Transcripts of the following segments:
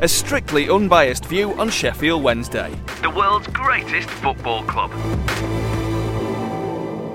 a strictly unbiased view on Sheffield Wednesday, the world's greatest football club.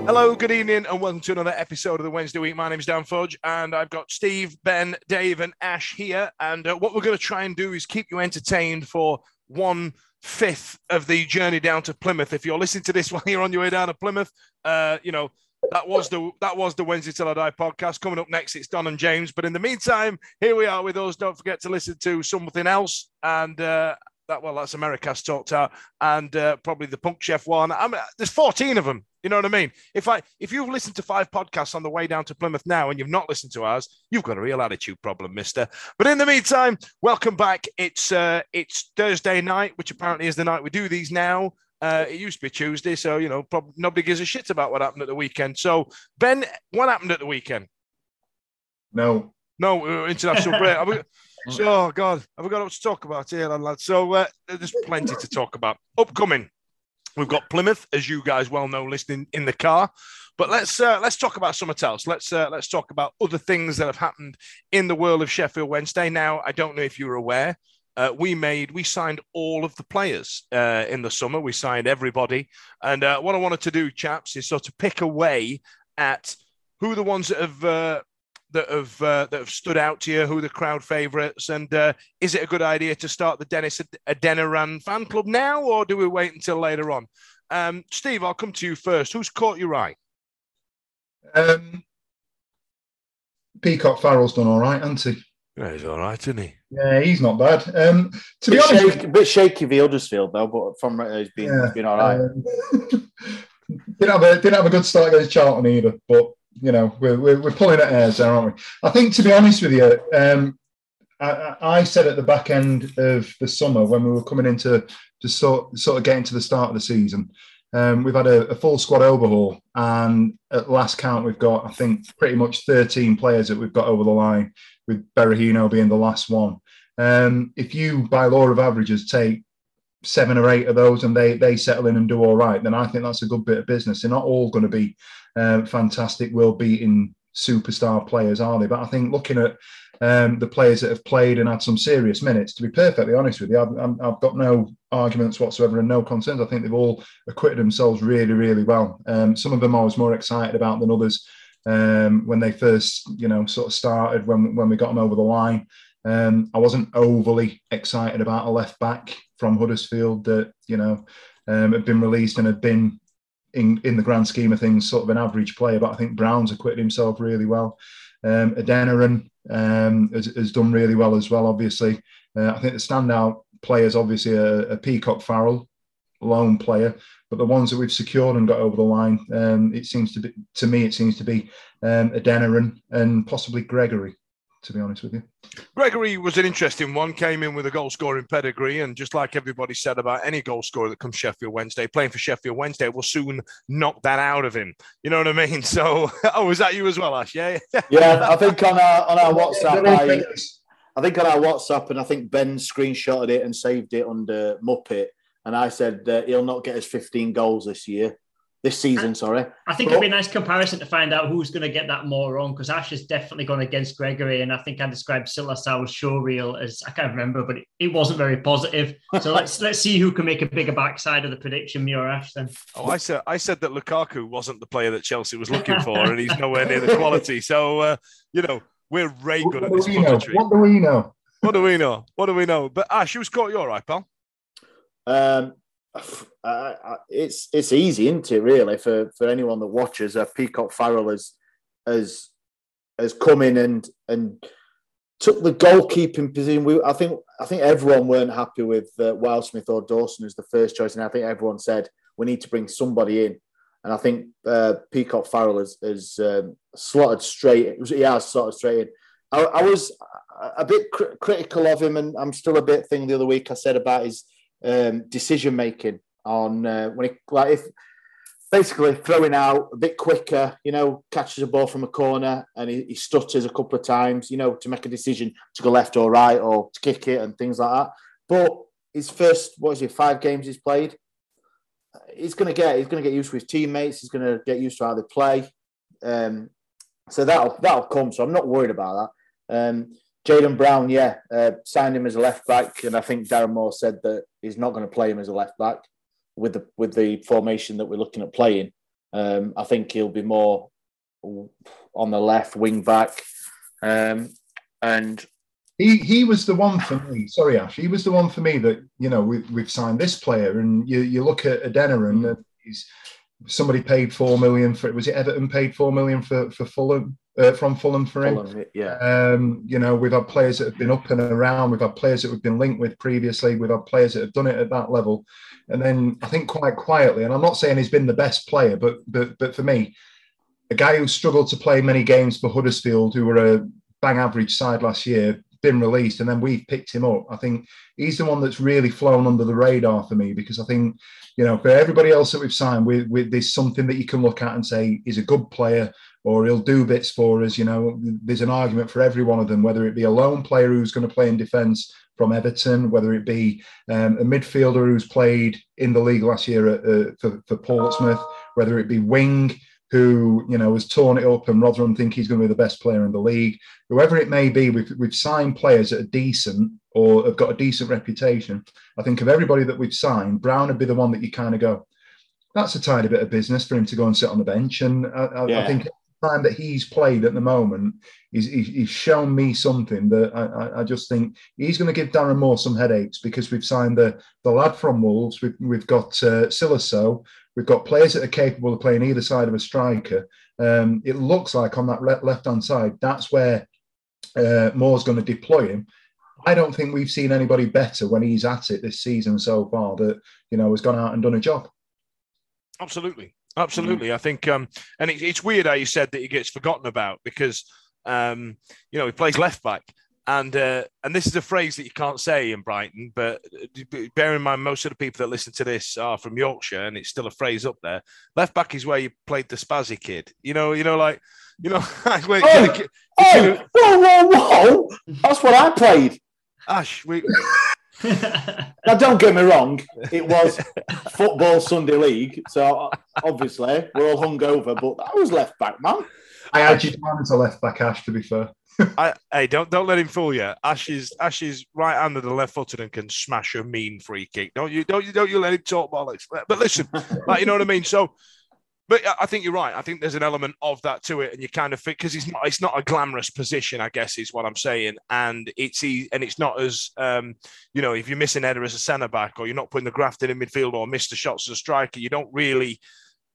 Hello, good evening, and welcome to another episode of the Wednesday Week. My name is Dan Fudge, and I've got Steve, Ben, Dave, and Ash here. And uh, what we're going to try and do is keep you entertained for one fifth of the journey down to Plymouth. If you're listening to this while you're on your way down to Plymouth, uh, you know that was the that was the Wednesday Till I Die podcast. Coming up next, it's Don and James. But in the meantime, here we are with us. Don't forget to listen to something else and. Uh, that well, that's America's talked out, and uh, probably the Punk Chef one. I mean, there's 14 of them. You know what I mean? If I if you've listened to five podcasts on the way down to Plymouth now and you've not listened to ours, you've got a real attitude problem, Mister. But in the meantime, welcome back. It's uh, it's Thursday night, which apparently is the night we do these now. Uh, it used to be Tuesday, so you know probably nobody gives a shit about what happened at the weekend. So Ben, what happened at the weekend? No. No, uh, international break. We- so, oh God, have we got to talk about here, lads? So uh, there's plenty to talk about. Upcoming, we've got Plymouth, as you guys well know, listening in the car. But let's uh, let's talk about something else. Let's uh, let's talk about other things that have happened in the world of Sheffield Wednesday. Now, I don't know if you're aware, uh, we made we signed all of the players uh, in the summer. We signed everybody, and uh, what I wanted to do, chaps, is sort of pick away at who are the ones that have uh, that have uh, that have stood out to you, who are the crowd favourites, and uh, is it a good idea to start the Dennis Adeniran fan club now, or do we wait until later on? Um, Steve, I'll come to you first. Who's caught your eye? Um, Peacock Farrell's done all right, hasn't he? Yeah, he's all right, isn't he? Yeah, he's not bad. Um, to be honest, shaky, bit shaky for Huddersfield though, but from uh, he's been, Yeah, he's been all right. um, didn't have a didn't have a good start against Charlton either, but you know we're we're, we're pulling at hairs there, aren't we? I think to be honest with you, um, I, I I said at the back end of the summer when we were coming into to sort sort of getting to the start of the season, um, we've had a, a full squad overhaul, and at last count we've got I think pretty much 13 players that we've got over the line, with Berahino being the last one. Um, if you, by law of averages, take seven or eight of those and they they settle in and do all right, then I think that's a good bit of business. They're not all going to be uh, fantastic, world beating superstar players, are they? But I think looking at um, the players that have played and had some serious minutes, to be perfectly honest with you, I've, I've got no arguments whatsoever and no concerns. I think they've all acquitted themselves really, really well. Um, some of them I was more excited about than others um, when they first, you know, sort of started when when we got them over the line. Um, I wasn't overly excited about a left back from Huddersfield that you know um, had been released and had been in in the grand scheme of things sort of an average player. But I think Brown's acquitted himself really well. Um, Adeniran um, has, has done really well as well. Obviously, uh, I think the standout players obviously are Peacock Farrell, lone player, but the ones that we've secured and got over the line, um, it seems to be to me it seems to be um, Adeniran and possibly Gregory. To be honest with you. Gregory was an interesting one. Came in with a goal scoring pedigree, and just like everybody said about any goal scorer that comes Sheffield Wednesday, playing for Sheffield Wednesday will soon knock that out of him. You know what I mean? So, oh, was that you as well, Ash? Yeah. Yeah, I think on our on our WhatsApp, I, I think on our WhatsApp, and I think Ben screenshotted it and saved it under Muppet. And I said uh, he'll not get his 15 goals this year, this season. Sorry. I think But- it'd be a nice comparison to find out who's going to get that more wrong because Ash has definitely gone against Gregory, and I think I described Sylla Sow's showreel as I can't remember, but it, it wasn't very positive. So let's let's see who can make a bigger backside of the prediction, me or Ash. Then Oh, I said I said that Lukaku wasn't the player that Chelsea was looking for, and he's nowhere near the quality. So uh, you know we're very good at What this do we know? What do we know? What do we know? What do we know? But Ash, you scored. You're all right, pal. Um, it's it's easy, isn't it? Really, for for anyone that watches, uh, Peacock Farrell has has has come in and and took the goalkeeping position. We, I think I think everyone weren't happy with uh, Wildsmith or Dawson as the first choice, and I think everyone said we need to bring somebody in. And I think uh, Peacock Farrell has, has um, slotted straight. Has slotted straight in. I, I was a- bit cri- critical of him, and I'm still a bit thing the other week I said about his um, decision making on uh, when he like if basically throwing out a bit quicker, you know, catches a ball from a corner and he, he stutters a couple of times, you know, to make a decision to go left or right or to kick it and things like that. But his first, what is it, five games he's played, he's going to get he's going to get used to his teammates. He's going to get used to how they play. Um, so that'll that'll come. So I'm not worried about that. Um, Jaden Brown, yeah, uh, signed him as a left back, and I think Darren Moore said that he's not going to play him as a left back with the with the formation that we're looking at playing. Um, I think he'll be more on the left wing back, um, and He he was the one for me. Sorry, Ash. He was the one for me that you know we, we've signed this player, and you you look at Adeniran, and he's somebody paid four million for it. Was it Everton paid four million for for Fulham uh, from Fulham for him? Fulham, yeah, Um, you know, we've had players that have been up and around. We've had players that we've been linked with previously. We've had players that have done it at that level. And then I think quite quietly, and I'm not saying he's been the best player, but but but for me, a guy who struggled to play many games for Huddersfield, who were a bang average side last year, been released, and then we've picked him up. I think he's the one that's really flown under the radar for me because I think, you know, for everybody else that we've signed, we, we, there's something that you can look at and say he's a good player or he'll do bits for us. You know, there's an argument for every one of them, whether it be a lone player who's going to play in defence from Everton, whether it be um, a midfielder who's played in the league last year at, uh, for, for Portsmouth, whether it be wing who you know has torn it up and Rotherham think he's going to be the best player in the league. Whoever it may be, we've, we've signed players that are decent or have got a decent reputation. I think of everybody that we've signed, Brown would be the one that you kind of go, that's a tidy bit of business for him to go and sit on the bench. And I, I, I think the time that he's played at the moment, he's, he's, he's shown me something that I, I, just think he's going to give Darren Moore some headaches because we've signed the, the lad from Wolves, we've, we've got uh, Sylla Sow, we've got players that are capable of playing either side of a striker. Um, it looks like on that left hand side, that's where uh, Moore's going to deploy him. I don't think we've seen anybody better when he's at it this season so far that you know has gone out and done a job. Absolutely, absolutely. I think, um, and it, it's weird how you said that he gets forgotten about because, um, you know, he plays left back, and uh, and this is a phrase that you can't say in Brighton, but uh, bear in mind most of the people that listen to this are from Yorkshire, and it's still a phrase up there. Left back is where you played the spazzy kid. You know, you know, like you know, where, Oh, the kid- oh, whoa, whoa, whoa! That's what I played. Ash, we, Now, don't get me wrong, it was football Sunday league, so obviously we're all hungover, but I was left back, man. I had you down as a left back, Ash. To be fair, I, hey, don't don't let him fool you. Ash is Ash is right-handed and left-footed and can smash a mean free kick. Don't you? Don't you? Don't you let him talk bollocks? But listen, like you know what I mean. So, but I think you're right. I think there's an element of that to it, and you kind of think because it's not it's not a glamorous position, I guess is what I'm saying, and it's e- and it's not as um, you know if you're missing header as a centre back or you're not putting the graft in in midfield or miss the shots as a striker, you don't really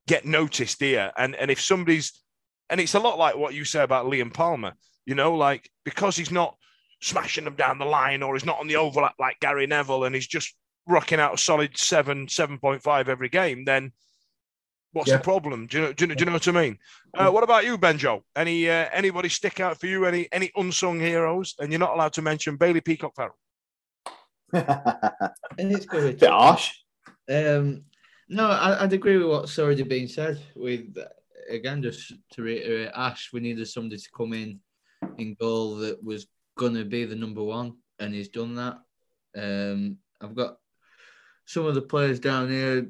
get noticed here. And and if somebody's and it's a lot like what you say about Liam Palmer, you know, like because he's not smashing them down the line or he's not on the overlap like Gary Neville and he's just rocking out a solid seven, 7.5 every game, then what's Yeah. the problem? Do you know, do you know, do you know what I mean? Uh, what about you, Benjo? Any uh, anybody stick out for you? Any any unsung heroes? And you're not allowed to mention Bailey Peacock Farrell. And it's good. Bit harsh. Um, no, I, I'd agree with what's already been said. With again, just to reiterate, Ash, we needed somebody to come in in goal that was going to be the number one, and he's done that. Um, I've got some of the players down here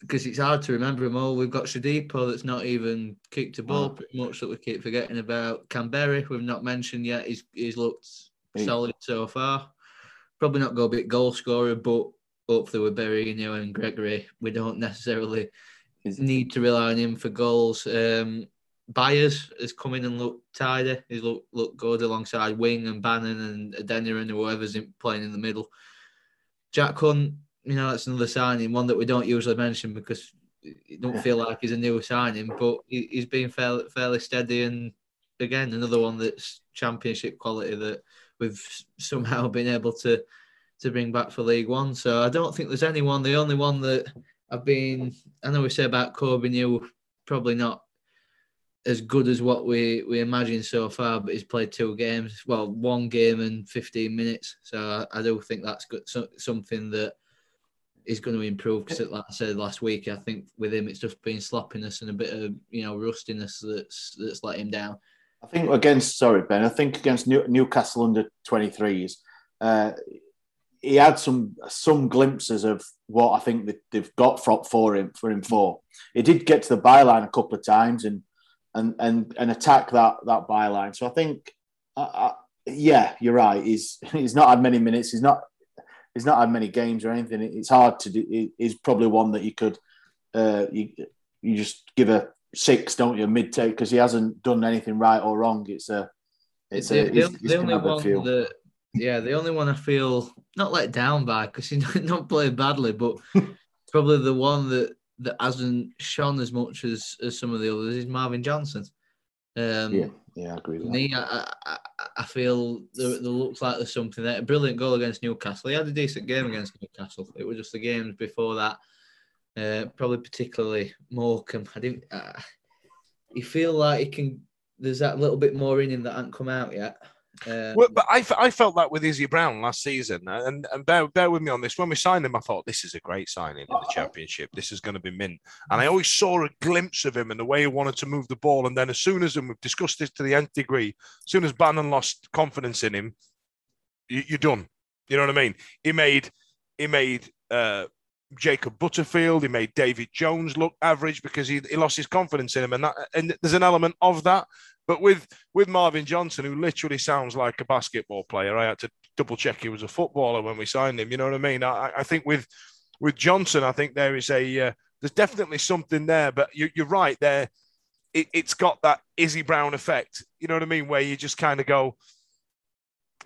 because it's hard to remember them all. We've got Shodipo that's not even kicked a ball, pretty much that we keep forgetting about. Kamberi, we've not mentioned yet. He's he's looked solid so far. Probably not go big goal scorer, but hopefully with Berahino and Gregory, we don't necessarily need to rely on him for goals. Um, Byers has come in and looked tidy. He's looked looked good alongside Wing and Bannon and Adeniran and whoever's in, playing in the middle. Jack Hunt, you know, that's another signing, one that we don't usually mention because it don't feel like he's a new signing, but he, he's been fairly, fairly steady. And again, another one that's championship quality that we've somehow been able to to bring back for League One. So I don't think there's anyone. The only one that I've been, I know we say about Corbeanu, probably not as good as what we we imagined so far, but he's played two games. Well, one game and 15 minutes. So I, I do think that's good, so, something that is going to improve. Because, like I said last week, I think with him it's just been sloppiness and a bit of you know rustiness that's that's let him down. I think against sorry Ben, I think against New, Newcastle under 23s, uh, he had some some glimpses of what I think they've got for, for him for him for. He did get to the byline a couple of times and and and and attack that that byline. So I think, yeah, you're right. He's he's not had many minutes. He's not he's not had many games or anything. It's hard to do. He's probably one that you could uh, you you just give a six, don't you, mid take because he hasn't done anything right or wrong. It's a it's the, a, the, the only one that yeah, the only one I feel not let down by because he's not played badly, but probably the one that that hasn't shone as much as as some of the others is Marvin Johnson. Um, yeah, yeah, I agree with me, I, I, I feel there, there, looks like there's something there. A brilliant goal against Newcastle. He had a decent game against Newcastle. It was just the games before that, uh, probably particularly Morecambe. I didn't. Uh, you feel like he can. There's that little bit more in him that hasn't come out yet. Um, well, but I, I felt that with Izzy Brown last season, and, and bear, bear with me on this. When we signed him, I thought this is a great signing in the championship. This is going to be mint. And I always saw a glimpse of him and the way he wanted to move the ball. And then as soon as, and we've discussed this to the nth degree, as soon as Bannon lost confidence in him, you, are done. You know what I mean? He made he made uh, Jacob Butterfield. He made David Jones look average because he, he lost his confidence in him, and that and there's an element of that. But with with Marvin Johnson, who literally sounds like a basketball player, I had to double check he was a footballer when we signed him. You know what I mean? I, I think with with Johnson, I think there is a uh, there's definitely something there. But you, are right there. It, it's got that Izzy Brown effect. You know what I mean? Where you just kind of go,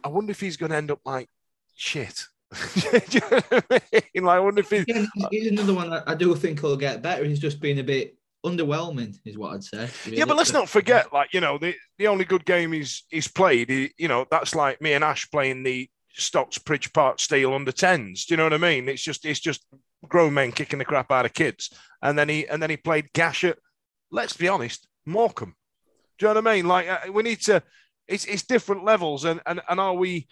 I wonder if he's going to end up like shit. you know I, mean? like, I wonder if he's, he's another one I do think will get better. He's just been a bit underwhelming, is what I'd say. Yeah, but let's not forget, like you know, the, the only good game he's he's played, he, you know, that's like me and Ash playing the Stocksbridge Park Steel under tens. Do you know what I mean? It's just it's just grown men kicking the crap out of kids, and then he and then he played Gash at, let's be honest, Morecambe. Do you know what I mean? Like uh, we need to, it's it's different levels, and and and are we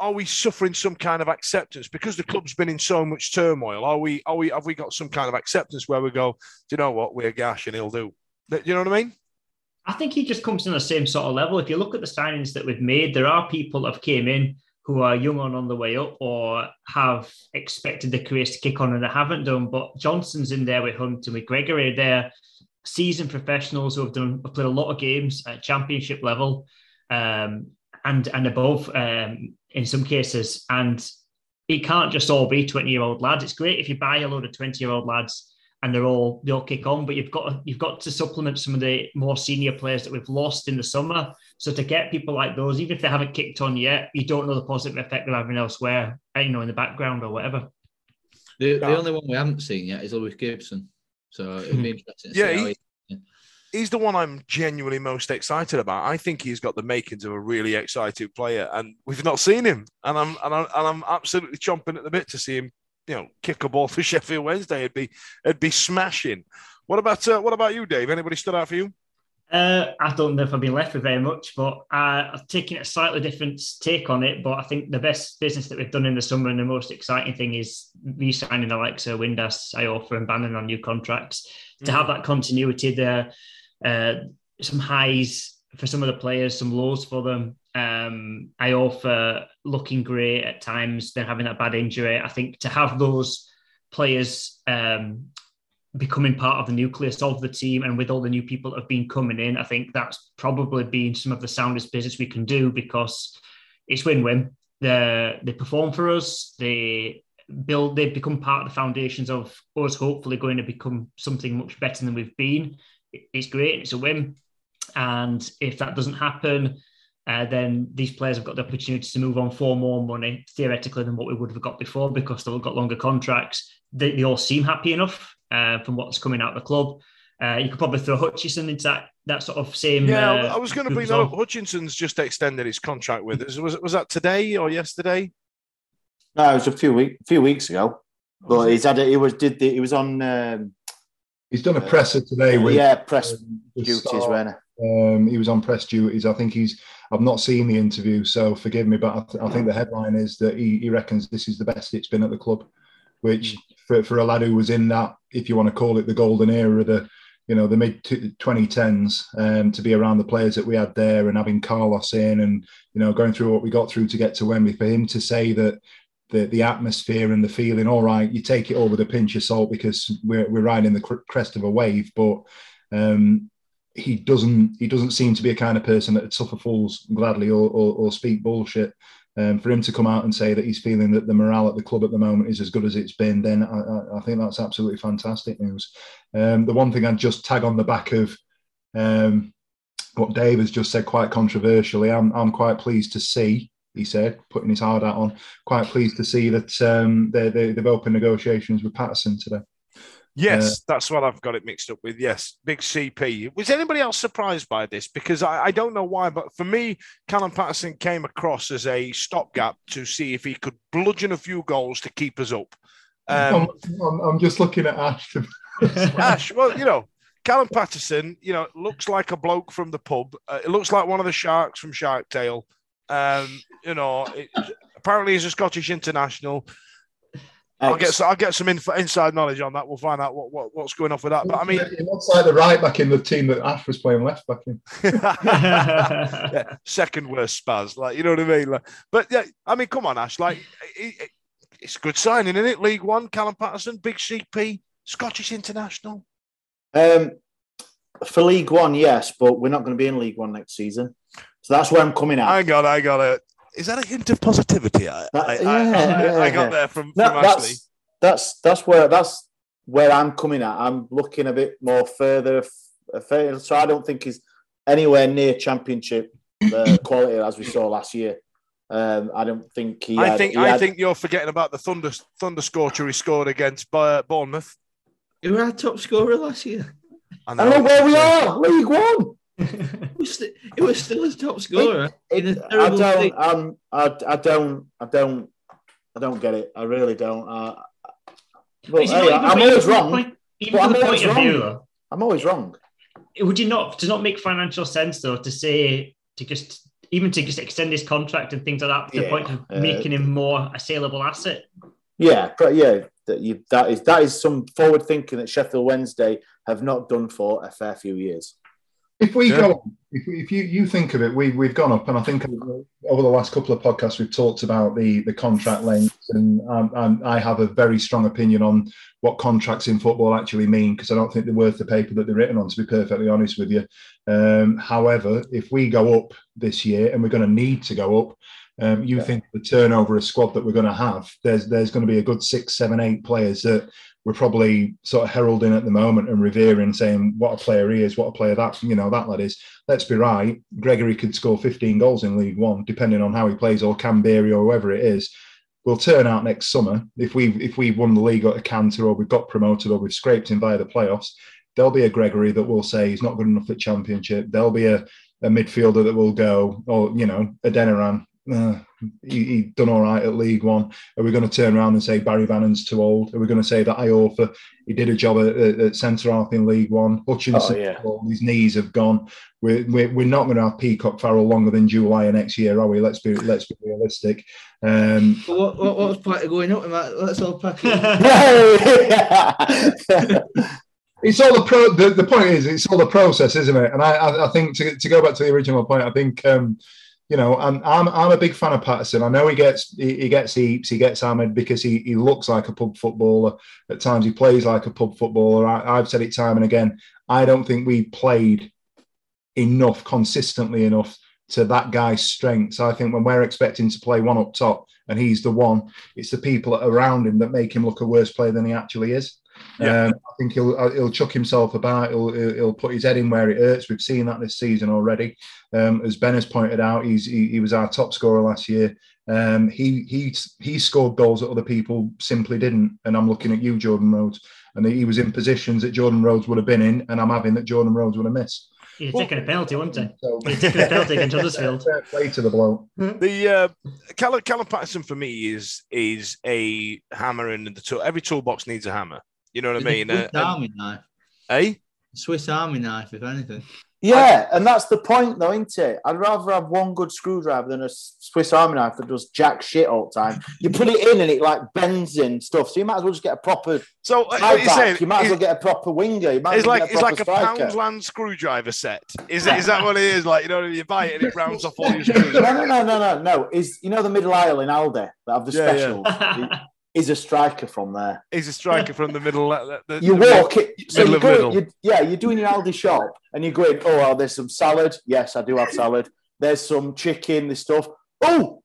are we suffering some kind of acceptance because the club's been in so much turmoil? Are we? Are we? Have we got some kind of acceptance where we go? Do you know what? We're gash and he'll do. Do you know what I mean? I think he just comes in the same sort of level. If you look at the signings that we've made, there are people that have came in who are young and on the way up or have expected their careers to kick on and they haven't done. But Johnson's in there with Hunt and with Gregory. They're seasoned professionals who have done have played a lot of games at championship level um, and and above. Um, in some cases. And it can't just all be 20 year old lads. It's great if you buy a load of 20 year old lads and they're all they all kick on, but you've got to, you've got to supplement some of the more senior players that we've lost in the summer. So to get people like those, even if they haven't kicked on yet, you don't know the positive effect they're having elsewhere, you know, in the background or whatever. The, the only one we haven't seen yet is Lewis Gibson. So it'll be interesting. to yeah, he, he's the one I'm genuinely most excited about. I think he's got the makings of a really excited player, and we've not seen him. And I'm and I'm, and I'm absolutely chomping at the bit to see him, you know, kick a ball for Sheffield Wednesday. It'd be it'd be smashing. What about uh, what about you, Dave? Anybody stood out for you? Uh, I don't know if I've been left with very much, but uh, I've taken a slightly different take on it. But I think the best business that we've done in the summer and the most exciting thing is re-signing Alexa Windass, Iorfa, and Bannon on new contracts mm-hmm. to have that continuity there uh, some highs for some of the players, some lows for them. um, Iorfa looking great at times, then having that bad injury. I think to have those players um, becoming part of the nucleus of the team and with all the new people that have been coming in, I think that's probably been some of the soundest business we can do because it's win-win. They they perform for us. They build. They become part of the foundations of us. Hopefully, going to become something much better than we've been. It's great. It's a win. And if that doesn't happen, uh, then these players have got the opportunity to move on for more money theoretically than what we would have got before because they've got longer contracts. They, they all seem happy enough uh, from what's coming out of the club. Uh, you could probably throw Hutchinson into that that sort of same. Yeah, uh, I was going to group bring that up. Hutchinson's just extended his contract with us. Was was that today or yesterday? No, it was a few week, few weeks ago. But he's had it. He was did the, he was on. Um, He's done a presser today with yeah, press the duties, weren't Um, he was on press duties. I think he's. I've not seen the interview, so forgive me, but I, th- I think the headline is that he, he reckons this is the best it's been at the club. Which for, for a lad who was in that, if you want to call it the golden era, the you know the mid twenty tens, um, to be around the players that we had there and having Carlos in, and you know going through what we got through to get to Wembley, for him to say that the the atmosphere and the feeling. All right, you take it all with a pinch of salt because we're we're riding the cr- crest of a wave, but um, he doesn't he doesn't seem to be a kind of person that would suffer fools gladly or, or, or speak bullshit. Um, for him to come out and say that he's feeling that the morale at the club at the moment is as good as it's been, then I, I, I think that's absolutely fantastic news. Um, the one thing I'd just tag on the back of um, what Dave has just said, quite controversially, I'm, I'm quite pleased to see, he said, putting his hard hat on, quite pleased to see that um, they, they, they've opened negotiations with Paterson today. Yes, that's what I've got it mixed up with. Yes, big CP. Was anybody else surprised by this? Because I, I don't know why, but for me, Callum Paterson came across as a stopgap to see if he could bludgeon a few goals to keep us up. Um, I'm, I'm, I'm just looking at Ash. Ash, well, you know, Callum Paterson, you know, looks like a bloke from the pub. Uh, it looks like one of the sharks from Shark Tale. Um, you know, it, apparently he's a Scottish international. I'll get I'll get some info, inside knowledge on that. We'll find out what, what what's going off with that. But I mean, it looks like the right back in the team that Ash was playing left back in. yeah, second worst spaz, like you know what I mean. Like, but yeah, I mean, come on, Ash. Like, it, it- it's a good signing, isn't it? League One, Callum Paterson, big CP, Scottish international. Um, for League One, yes, but we're not going to be in League One next season. So that's where I'm coming at. I got, I got it. Is that a hint of positivity? I, That- I, yeah, I, yeah, I got yeah. there from, No, from Ashley. that's, that's that's where that's where I'm coming at. I'm looking a bit more further, further so I don't think he's anywhere near Championship uh, quality as we saw last year. Um, I don't think he. I had- think he I had- think you're forgetting about the thunder thunder scorcher he scored against Ba- Bournemouth. Who were our top scorer last year? I I know where we are, League One. It was, st- it was still his top scorer. in a I don't. Um, I, I don't. I don't. I don't get it. I really don't. Uh, but, hey, I'm always wrong. point- Even from I'm the point always of view, wrong. though, I'm always wrong. would you not does not make financial sense though to say to just even to just extend his contract and things like that to the point of uh, making him more a saleable asset? Yeah, but yeah, that, you, that is that is some forward thinking that Sheffield Wednesday have not done for a fair few years. If we Yeah. go, if, if you, you think of it, we, we've gone up, and I think over the last couple of podcasts, we've talked about the, the contract lengths, and um, um, I have a very strong opinion on what contracts in football actually mean, because I don't think they're worth the paper that they're written on, to be perfectly honest with you. Um, however, if we go up this year, and we're going to need to go up, um, you think the turnover of squad that we're going to have, there's there's going to be a good six, seven, eight players that we're probably sort of heralding at the moment and revering, saying what a player he is, what a player that you know that lad is. Let's be right. Gregory could score 15 goals in League One, depending on how he plays, or Kamberi, or whoever it is. We'll turn out next summer if we if we won the league at a canter, or we've got promoted, or we've scraped in via the playoffs. There'll be a Gregory that will say he's not good enough at Championship. There'll be a, a midfielder that will go, or you know, Adeniran. Uh, he, he done all right at League One. Are we going to turn around and say Barry Bannon's too old? Are we going to say that Iorfa he did a job at, at, at centre half in League One? Hutchinson, Oh, yeah. his knees have gone. We're, we're, we're not going to have Peacock Farrell longer than July of next year, are we? Let's be let's be realistic. Um, what, what, what was part of going up with that? Let's all pack it. it's all the pro. The, the point is, it's all the process, isn't it? And I, I, I think to, to go back to the original point, I think um, you know, I'm, I'm I'm a big fan of Paterson. I know he gets he, he gets heaps, he gets hammered because he, he looks like a pub footballer. At times he plays like a pub footballer. I, I've said it time and again. I don't think we played enough consistently enough to that guy's strengths. I think when we're expecting to play one up top and he's the one, it's the people around him that make him look a worse player than he actually is. Yeah. Um, I think he'll uh, he'll chuck himself about. He'll, he'll he'll put his head in where it hurts. We've seen that this season already. Um, as Ben has pointed out, he's he, he was our top scorer last year. Um, he he he scored goals that other people simply didn't. And I'm looking at you, Jordan Rhodes, and he was in positions that Jordan Rhodes would have been in, and I'm having that Jordan Rhodes would have missed. He's taking a penalty, wouldn't he? So He's taking a penalty against Huddersfield. fair play to the blow. The uh, Callum, Callum Paterson for me is is a hammer in the tool. Every toolbox needs a hammer. You know what I mean? Swiss Uh, Army knife. eh? Swiss Army knife, if anything. Yeah, and that's the point, though, isn't it? I'd rather have one good screwdriver than a Swiss Army knife that does jack shit all the time. You put it in and it like bends in stuff, so you might as well just get a proper. So uh, what you're back. saying you might as well get a proper winger. You might It's as well like get it's like a striker. Poundland screwdriver set. Is it? Is that what it is? Like you know, you buy it and it rounds off all your screws. no, no, no, no, no, no. Is you know the middle aisle in Aldi that have the Yeah, yeah. specials? Is a striker from there. He's a striker from the middle. uh, The, the, You the walk it, so middle you of go, middle. you, yeah, you're doing your Aldi shop and you're going, oh, well, there's some salad. Yes, I do have salad. There's some chicken, this stuff. Oh,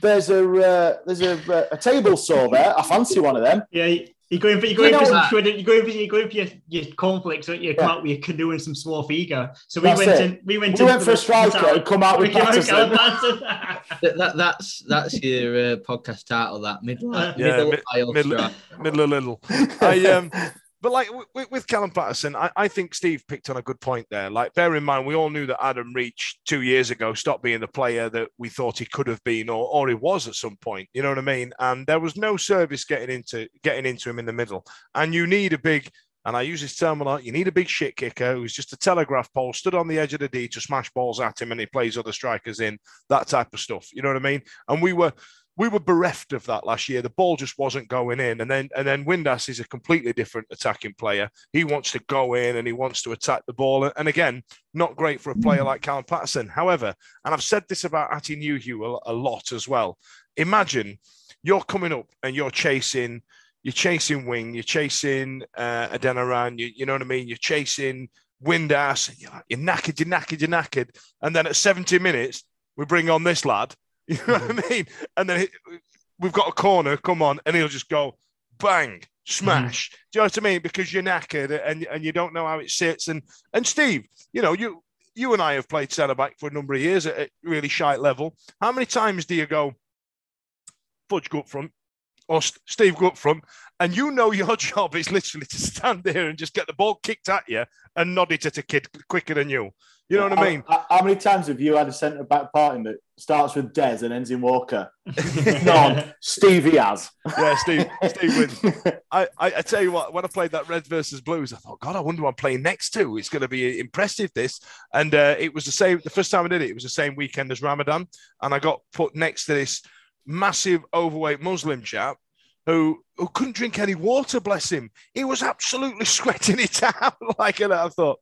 there's a uh, there's a, a table saw there. I fancy one of them. Yeah, you- you're going for you're going You for some shredded, you're going for you're going for your, your cornflakes, don't you? Come Yeah. out with your canoe and some small figa. So we That's went it. in. We went. We in went for a the striker and come out with We came out Paterson. Paterson. That, that- that's that's your uh, podcast title. That middle Uh, Yeah, middle mid- aisle middle, middle of Lidl. I um, but like with, with Callum Paterson, I, I think Steve picked on a good point there. Like, bear in mind, we all knew that Adam Reach two years ago stopped being the player that we thought he could have been, or or he was at some point. You know what I mean? And there was no service getting into getting into him in the middle. And you need a big. And I use this term a lot. You need a big shit kicker who's just a telegraph pole, stood on the edge of the D to smash balls at him, and he plays other strikers in that type of stuff. You know what I mean? And we were we were bereft of that last year. The ball just wasn't going in, and then and then Windass is a completely different attacking player. He wants to go in and he wants to attack the ball, and again, not great for a player like Callum Paterson. However, and I've said this about Atty Newhugh a, lot as well. Imagine you're coming up and you're chasing. You're chasing Wing, you're chasing uh, Adeniran, you, you know what I mean? You're chasing Windass, and you're, like, you're knackered, you're knackered, you're knackered. And then at 70 minutes, we bring on this lad, you know what I mean? And then it, we've got a corner, come on, and he'll just go bang, smash. Mm. Do you know what I mean? Because you're knackered and, and you don't know how it sits. And and Steve, you know, you you and I have played centre back for a number of years at a really shite level. How many times do you go, Fudge go up front, or Steve go up front, and you know your job is literally to stand there and just get the ball kicked at you and nod it at a kid quicker than you. You know what I mean? How, how many times have you had a centre back party that starts with Des and ends in Walker? None. Stevie has. Yeah, Steve. Steve wins. I, I, I tell you what, when I played that Reds versus Blues, I thought, God, I wonder who I'm playing next to. It's going to be impressive. This, and uh, it was the same. The first time I did it, it was the same weekend as Ramadan, and I got put next to this massive, overweight Muslim chap who who couldn't drink any water. Bless him. He was absolutely sweating it out. like, and I thought,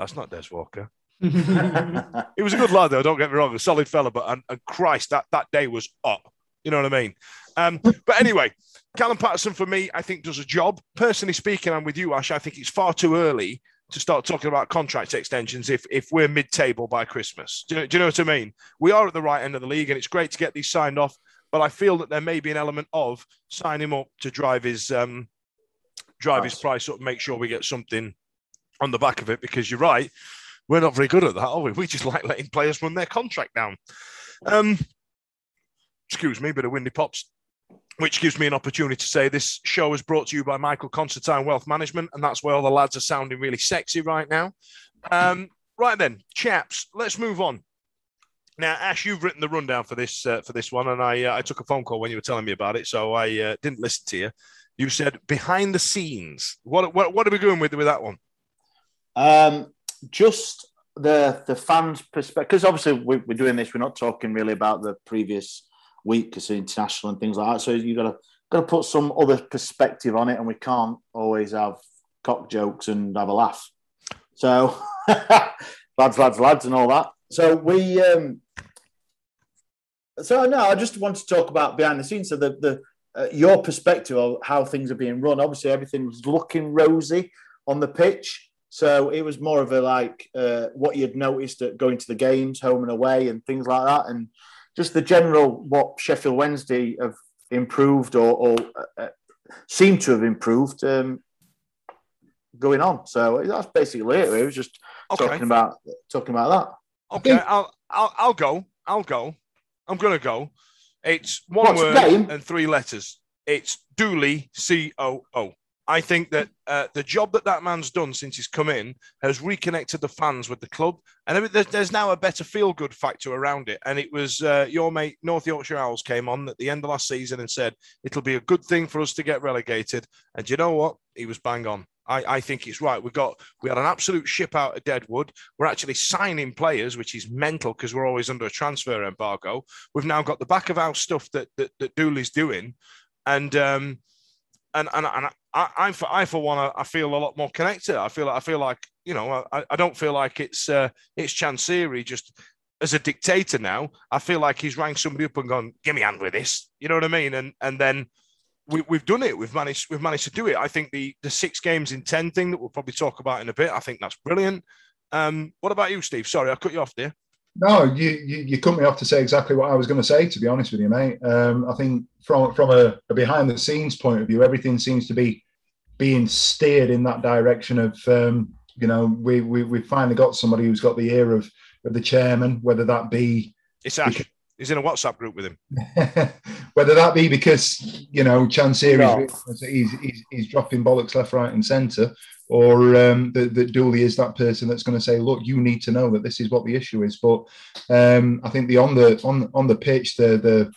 that's not Des Walker. He was a good lad, though. Don't get me wrong, a solid fella. But and, and Christ, that that day was up. You know what I mean? Um, but anyway, Callum Paterson for me, I think does a job. Personally speaking, I'm with you, Ash. I think it's far too early to start talking about contract extensions if if we're mid-table by Christmas. Do you, do you know what I mean? We are at the right end of the league, and it's great to get these signed off. But I feel that there may be an element of sign him up to drive his um, drive his price up, and make sure we get something on the back of it. Because you're right, we're not very good at that, are we? We just like letting players run their contract down. Um, excuse me, bit of windy pops. Which gives me an opportunity to say this show is brought to you by Michael Constantine Wealth Management, and that's where all the lads are sounding really sexy right now. Um, right then, chaps, let's move on. Now, Ash, you've written the rundown for this uh, for this one, and I uh, I took a phone call when you were telling me about it, so I uh, didn't listen to you. You said behind the scenes. What what, what are we going with with that one? Um, just the the fans' perspective, because obviously we, we're doing this. We're not talking really about the previous week because international and things like that. So you got to got to put some other perspective on it, and we can't always have cock jokes and have a laugh. So lads, lads, lads, and all that. So we, um, so no, I just want to talk about behind the scenes. So the the uh, your perspective of how things are being run. Obviously, everything was looking rosy on the pitch. So it was more of a like uh, what you'd noticed at going to the games, home and away, and things like that, and just the general what Sheffield Wednesday have improved or, or uh, seem to have improved um, going on. So that's basically it. It was just Okay. talking about talking about that. Okay, I'll, I'll I'll go. I'll go. I'm gonna go. It's one What's word and three letters. It's Dooley, C O O. I think that uh, the job that that man's done since he's come in has reconnected the fans with the club, and there's, there's now a better feel-good factor around it. And it was uh, your mate North Yorkshire Owls came on at the end of last season and said it'll be a good thing for us to get relegated. And you know what? He was bang on. I, I think it's right. We got we had an absolute ship out of Deadwood. We're actually signing players, which is mental because we're always under a transfer embargo. We've now got the back of house stuff that that, that Dooley's doing, and um, and and, and I, I for I for one I, feel a lot more connected. I feel I feel like you know I, I don't feel like it's uh, it's Chansiri just as a dictator now. I feel like he's rang somebody up and gone, "Give me hand with this." You know what I mean? And and then we, we've done it. We've managed. We've managed to do it. I think the the six games in ten thing that we'll probably talk about in a bit. I think that's brilliant. Um, what about you, Steve? Sorry, I cut you off there. No, you, you you cut me off to say exactly what I was going to say. To be honest with you, mate, um, I think from from a, a behind the scenes point of view, everything seems to be being steered in that direction of um, you know we we we finally got somebody who's got the ear of of the chairman, whether that be It's Ash. He's in a WhatsApp group with him. whether that be because you know Chansiri No. he's, he's he's dropping bollocks left, right, and centre, or um, that, that Dooley is that person that's going to say, look, you need to know that this is what the issue is. But um, I think the on the on on the pitch, the the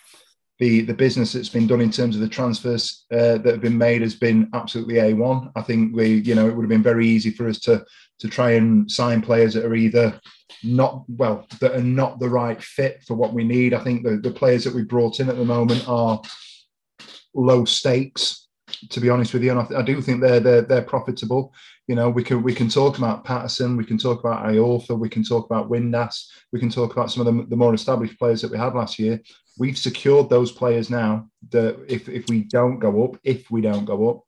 the the business that's been done in terms of the transfers uh, that have been made has been absolutely a one. I think we you know it would have been very easy for us to to try and sign players that are either not well that are not the right fit for what we need. I think the, the players that we brought in at the moment are low stakes, to be honest with you, and I, I do think they're they're they're profitable. You know, we can we can talk about Paterson, we can talk about Iorfa, we can talk about Windass, we can talk about some of the, the more established players that we had last year. We've secured those players now. That if if we don't go up, if we don't go up,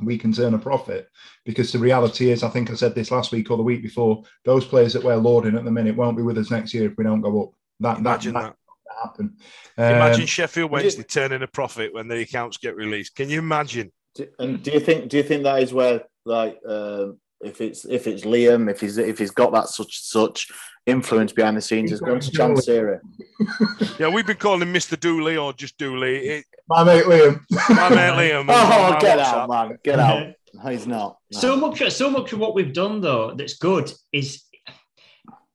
we can turn a profit because the reality is, I think I said this last week or the week before, those players that we're lauding at the minute won't be with us next year if we don't go up. That Imagine that, that. That happen. Imagine Um, Sheffield Wednesday turning a profit when the accounts get released. Can you imagine? Do- And do you think do you think that is where like um, if it's if it's Liam if he's if he's got that such such influence behind the scenes has gone to Chansiri? Yeah, we've been calling him Mr. Dooley or just Dooley. It, my mate Liam. my mate Liam. Oh, my get WhatsApp. out, man! Get out! No, he's not. No. So much, so much of what we've done though that's good is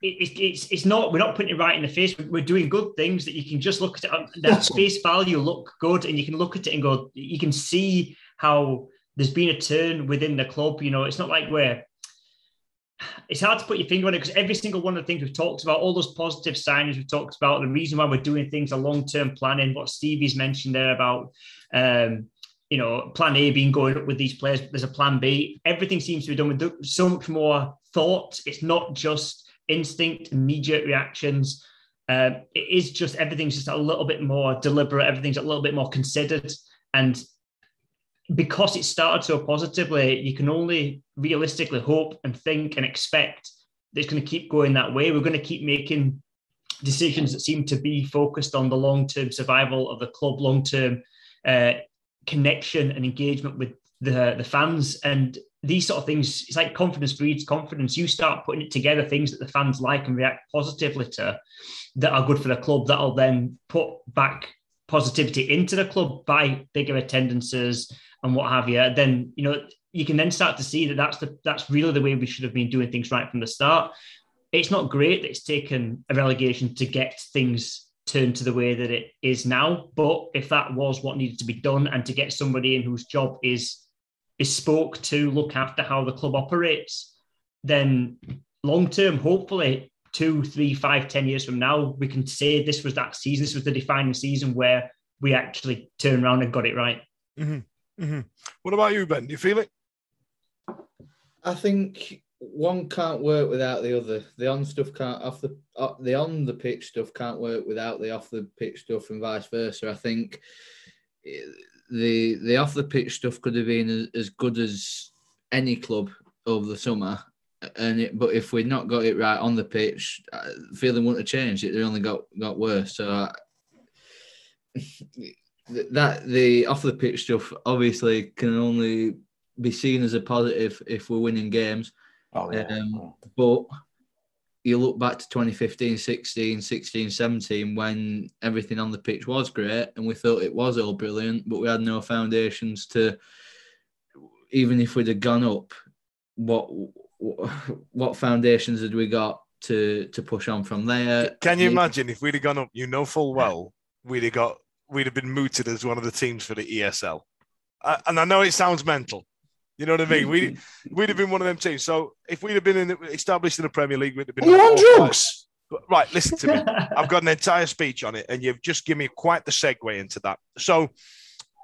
it, it, it's it's not we're not putting it right in the face. We're doing good things that you can just look at it on that face value look good, and you can look at it and go. You can see how there's been a turn within the club. You know, it's not like we're. It's hard to put your finger on it because every single one of the things we've talked about, all those positive signings we've talked about, the reason why we're doing things, a long-term planning, what Stevie's mentioned there about um, you know, plan A being going up with these players, but there's a plan B. Everything seems to be done with so much more thought. It's not just instinct, immediate reactions. Um, it is just everything's just a little bit more deliberate. Everything's a little bit more considered, and because it started so positively, you can only realistically hope and think and expect that it's going to keep going that way. We're going to keep making decisions that seem to be focused on the long-term survival of the club, long-term uh, connection and engagement with the the fans and these sort of things it's like confidence breeds confidence you start putting it together things that the fans like and react positively to that are good for the club that'll then put back positivity into the club by bigger attendances and what have you then you know you can then start to see that that's the that's really the way we should have been doing things right from the start it's not great that it's taken a relegation to get things turned to the way that it is now. But if that was what needed to be done, and to get somebody in whose job is bespoke to look after how the club operates, then long term, hopefully, two, three, five, ten years from now, we can say this was that season. This was the defining season where we actually turned around and got it right. hmm What about you, Ben? Do you feel it? I think one can't work without the other. The on stuff can't off the uh, the on the pitch stuff can't work without the off the pitch stuff, and vice versa. I think eh, the the off the pitch stuff could have been as, as good as any club over the summer, and it, but if we'd not got it right on the pitch, uh, feeling wouldn't have changed. It only got got worse. So. Uh, that the off the pitch stuff obviously can only be seen as a positive if we're winning games. Oh, yeah. Um, but you look back to 2015, 16, 16, 17 when everything on the pitch was great and we thought it was all brilliant, but we had no foundations to, even if we'd have gone up, what what foundations had we got to to push on from there? Can you imagine if we'd have gone up? You know full well we'd have got we'd have been mooted as one of the teams for the ESL, and I know it sounds mental, you know what I mean? We we'd have been one of them teams. So if we'd have been in the, established in the Premier League, we'd have been. Are you on drugs? Right, listen to me. I've got an entire speech on it, and you've just given me quite the segue into that. So,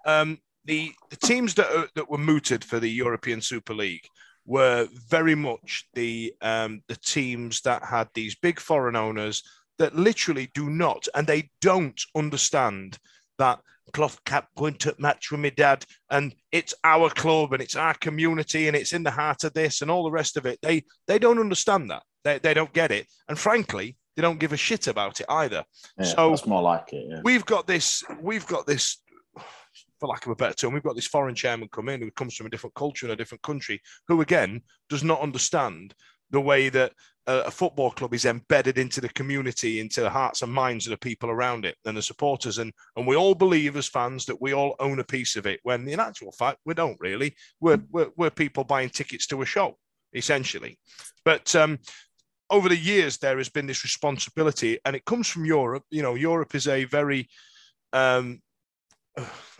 um, the the teams that are, that were mooted for the European Super League were very much the um, the teams that had these big foreign owners that literally do not and they don't understand that cloth cap going to match with my dad and it's our club and it's our community and it's in the heart of this and all the rest of it they they don't understand that they, they don't get it and frankly they don't give a shit about it either Yeah, so that's more like it. Yeah. we've got this we've got this for lack of a better term we've got this foreign chairman come in who comes from a different culture in a different country who again does not understand the way that a, football club is embedded into the community into the hearts and minds of the people around it and the supporters. And and we all believe as fans that we all own a piece of it when in actual fact we don't really. We're we're, we're people buying tickets to a show essentially. But um over the years there has been this responsibility and it comes from europe. You know europe is a very um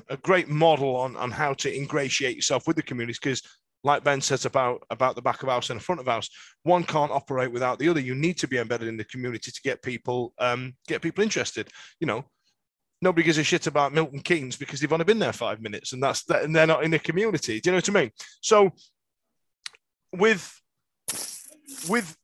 a great model on on how to ingratiate yourself with the communities because like ben says about about the back of house and the front of house one can't operate without the other. You need to be embedded in the community to get people um get people interested. You know nobody gives a shit about milton keynes because they've only been there five minutes and that's that and they're not in the community. Do you know what i mean? So with with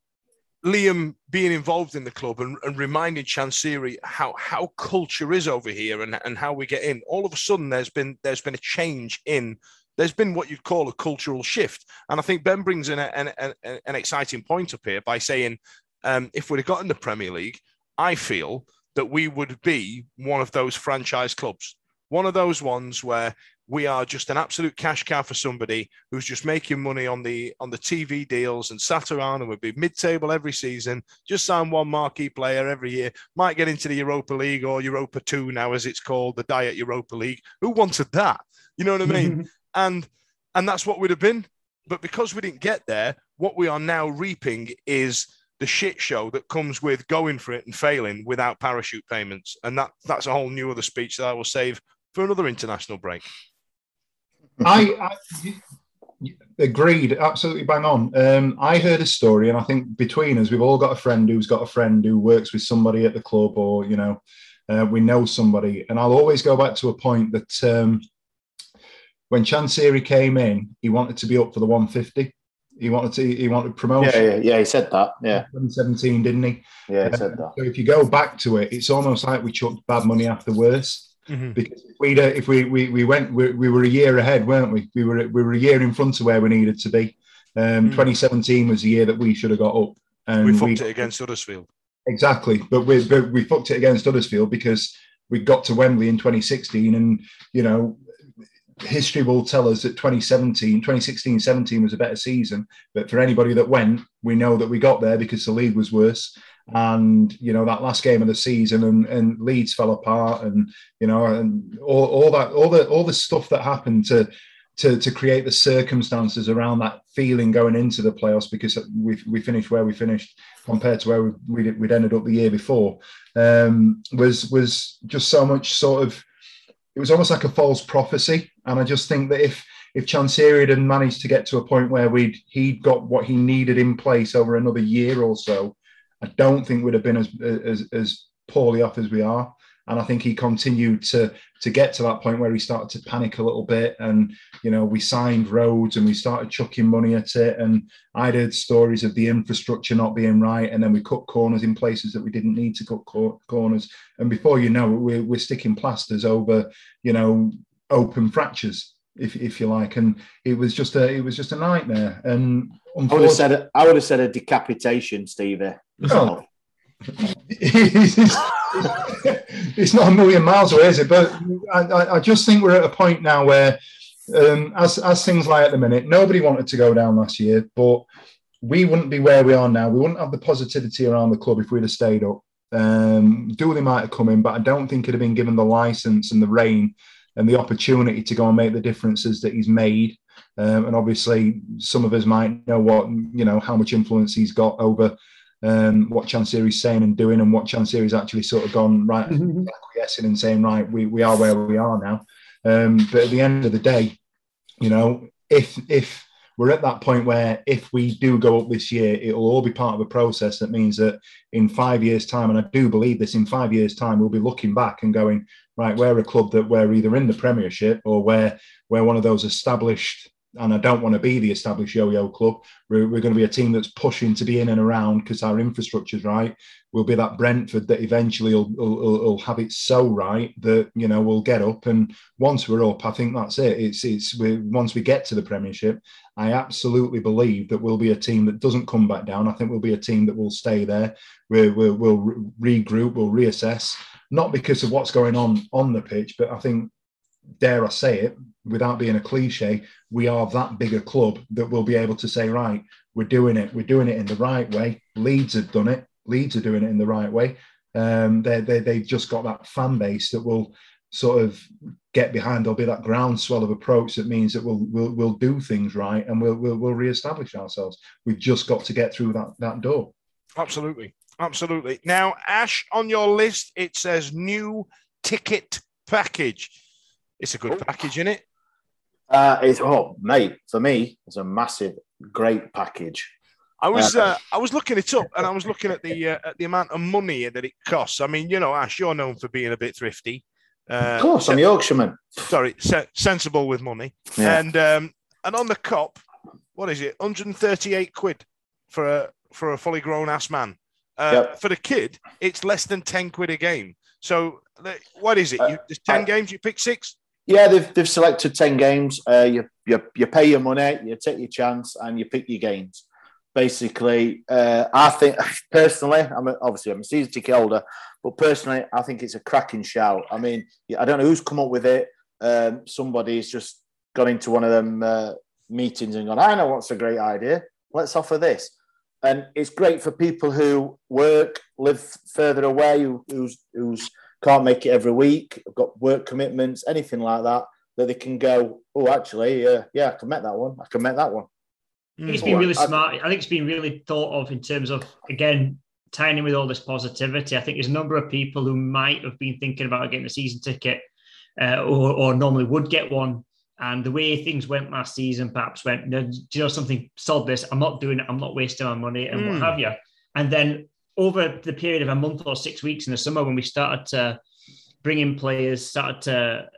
Liam being involved in the club and, and reminding Chansiri how how culture is over here and, and how we get in, all of a sudden there's been there's been a change in there's been what you'd call a cultural shift. And I think Ben brings in an, an, an exciting point up here by saying um, if we'd have gotten the Premier League, I feel that we would be one of those franchise clubs, one of those ones where we are just an absolute cash cow for somebody who's just making money on the on the TV deals and sat around and would be mid-table every season, just sign one marquee player every year, might get into the Europa League or Europa 2 now as it's called, the Diet Europa League. Who wanted that? You know what I mean? and and that's what we'd have been. But because we didn't get there, what we are now reaping is the shit show that comes with going for it and failing without parachute payments. And that that's a whole new other speech that I will save for another international break. I, I agreed, absolutely bang on. Um, I heard a story, and I think between us, we've all got a friend who's got a friend who works with somebody at the club, or you know, uh, we know somebody. And I'll always go back to a point that um, when Chansiri came in, he wanted to be up for the 150. He wanted to. He wanted promotion. Yeah, yeah, yeah. He said that. Yeah, 2017, didn't he? yeah. He Uh, said that. So if you go back to it, it's almost like we chucked bad money after worse. Because if we if we we, we went we, we were a year ahead, weren't we? We were we were a year in front of where we needed to be. Um, 2017 was the year that we should have got up, and we fucked it against Huddersfield. Exactly, but we but we fucked it against Huddersfield because we got to Wembley in 2016, and you know history will tell us that 2017, 2016, 17 was a better season. But for anybody that went, we know that we got there because the league was worse. And you know that last game of the season, and, and Leeds fell apart, and you know, and all, all that, all the all the stuff that happened to to to create the circumstances around that feeling going into the playoffs because we we finished where we finished compared to where we, we'd, we'd ended up the year before um, was was just so much sort of it was almost like a false prophecy. And I just think that if if Chansiri had managed to get to a point where we'd he'd got what he needed in place over another year or so, I don't think we'd have been as as, as poorly off as we are. And I think he continued to to get to that point where he started to panic a little bit. And you know, we signed Rhodes and we started chucking money at it. And I'd heard stories of the infrastructure not being right, and then we cut corners in places that we didn't need to cut cor- corners. And before you know it, we're, we're sticking plasters over, you know, open fractures if, if you like. And it was just a it was just a nightmare. And I would have said a, I would have said a decapitation, Stevie. Oh. it's not a million miles away, is it? But I, I just think we're at a point now where, um, as as things lie at the minute, nobody wanted to go down last year, but we wouldn't be where we are now. We wouldn't have the positivity around the club if we'd have stayed up. Um, Dooley might have come in, but I don't think he'd have been given the license and the reign and the opportunity to go and make the differences that he's made. Um, and obviously, some of us might know what you know how much influence he's got over um, what Chansiri's saying and doing, and what Chansiri's actually sort of gone right, mm-hmm. acquiescing and saying, right, we, we are where we are now. Um, but at the end of the day, you know, if if we're at that point where if we do go up this year, it will all be part of a process that means that in five years' time, and I do believe this, in five years' time, we'll be looking back and going, right, we're a club that we're either in the Premiership or we're we're one of those established and I don't want to be the established yo-yo club. We're, we're, going to be a team that's pushing to be in and around because our infrastructure is right. We'll be that Brentford that eventually will, will, will, have it so right that you know we'll get up. And once we're up, I think that's it. It's it's once we get to the Premiership, I absolutely believe that we'll be a team that doesn't come back down. I think we'll be a team that will stay there. we we'll regroup, we'll reassess, not because of what's going on on the pitch, but I think dare I say it, without being a cliche, we are that bigger club that will be able to say, right, we're doing it, we're doing it in the right way. Leeds have done it. Leeds are doing it in the right way. Um, they, they, they've just got that fan base that will sort of get behind. There'll be that groundswell of approach that means that we'll we'll, we'll do things right and we'll, we'll we'll reestablish ourselves. We've just got to get through that that door. Absolutely, absolutely. Now, Ash, on your list it says new ticket package. It's a good package, isn't it? Uh, it's oh, mate, for me, it's a massive, great package. I was uh, uh, I was looking it up, and I was looking at the uh, at the amount of money that it costs. I mean, you know, Ash, you're known for being a bit thrifty. Uh, of course, I'm a Yorkshireman. Sorry, se- sensible with money. Yeah. And um, and on the Kop, what is it? 138 quid for a for a fully grown ass man. Uh, yep. For the kid, it's less than 10 quid a game. So what is it? You, there's 10 games, you pick six. Yeah, they've, they've selected 10 games. Uh, you, you, you pay your money, you take your chance, and you pick your games. Basically, uh, I think personally, I'm a, obviously I'm a season ticket holder, but personally, I think it's a cracking shout. I mean, I don't know who's come up with it. Um, somebody's just gone into one of them uh, meetings and gone, I know what's a great idea. Let's offer this. And it's great for people who work, live further away, who, who's, who's can't make it every week, I've got work commitments, anything like that, that they can go, oh, actually, uh, yeah, I can make that one. I can make that one. It's been really smart. I think it's been really thought of in terms of, again, tying in with all this positivity. I think there's a number of people who might have been thinking about getting a season ticket uh, or, or normally would get one. And the way things went last season perhaps went, do you know something, sod this, I'm not doing it, I'm not wasting my money and mm. what hmm. have you. And then over the period of a month or six weeks in the summer when we started to bring in players, started to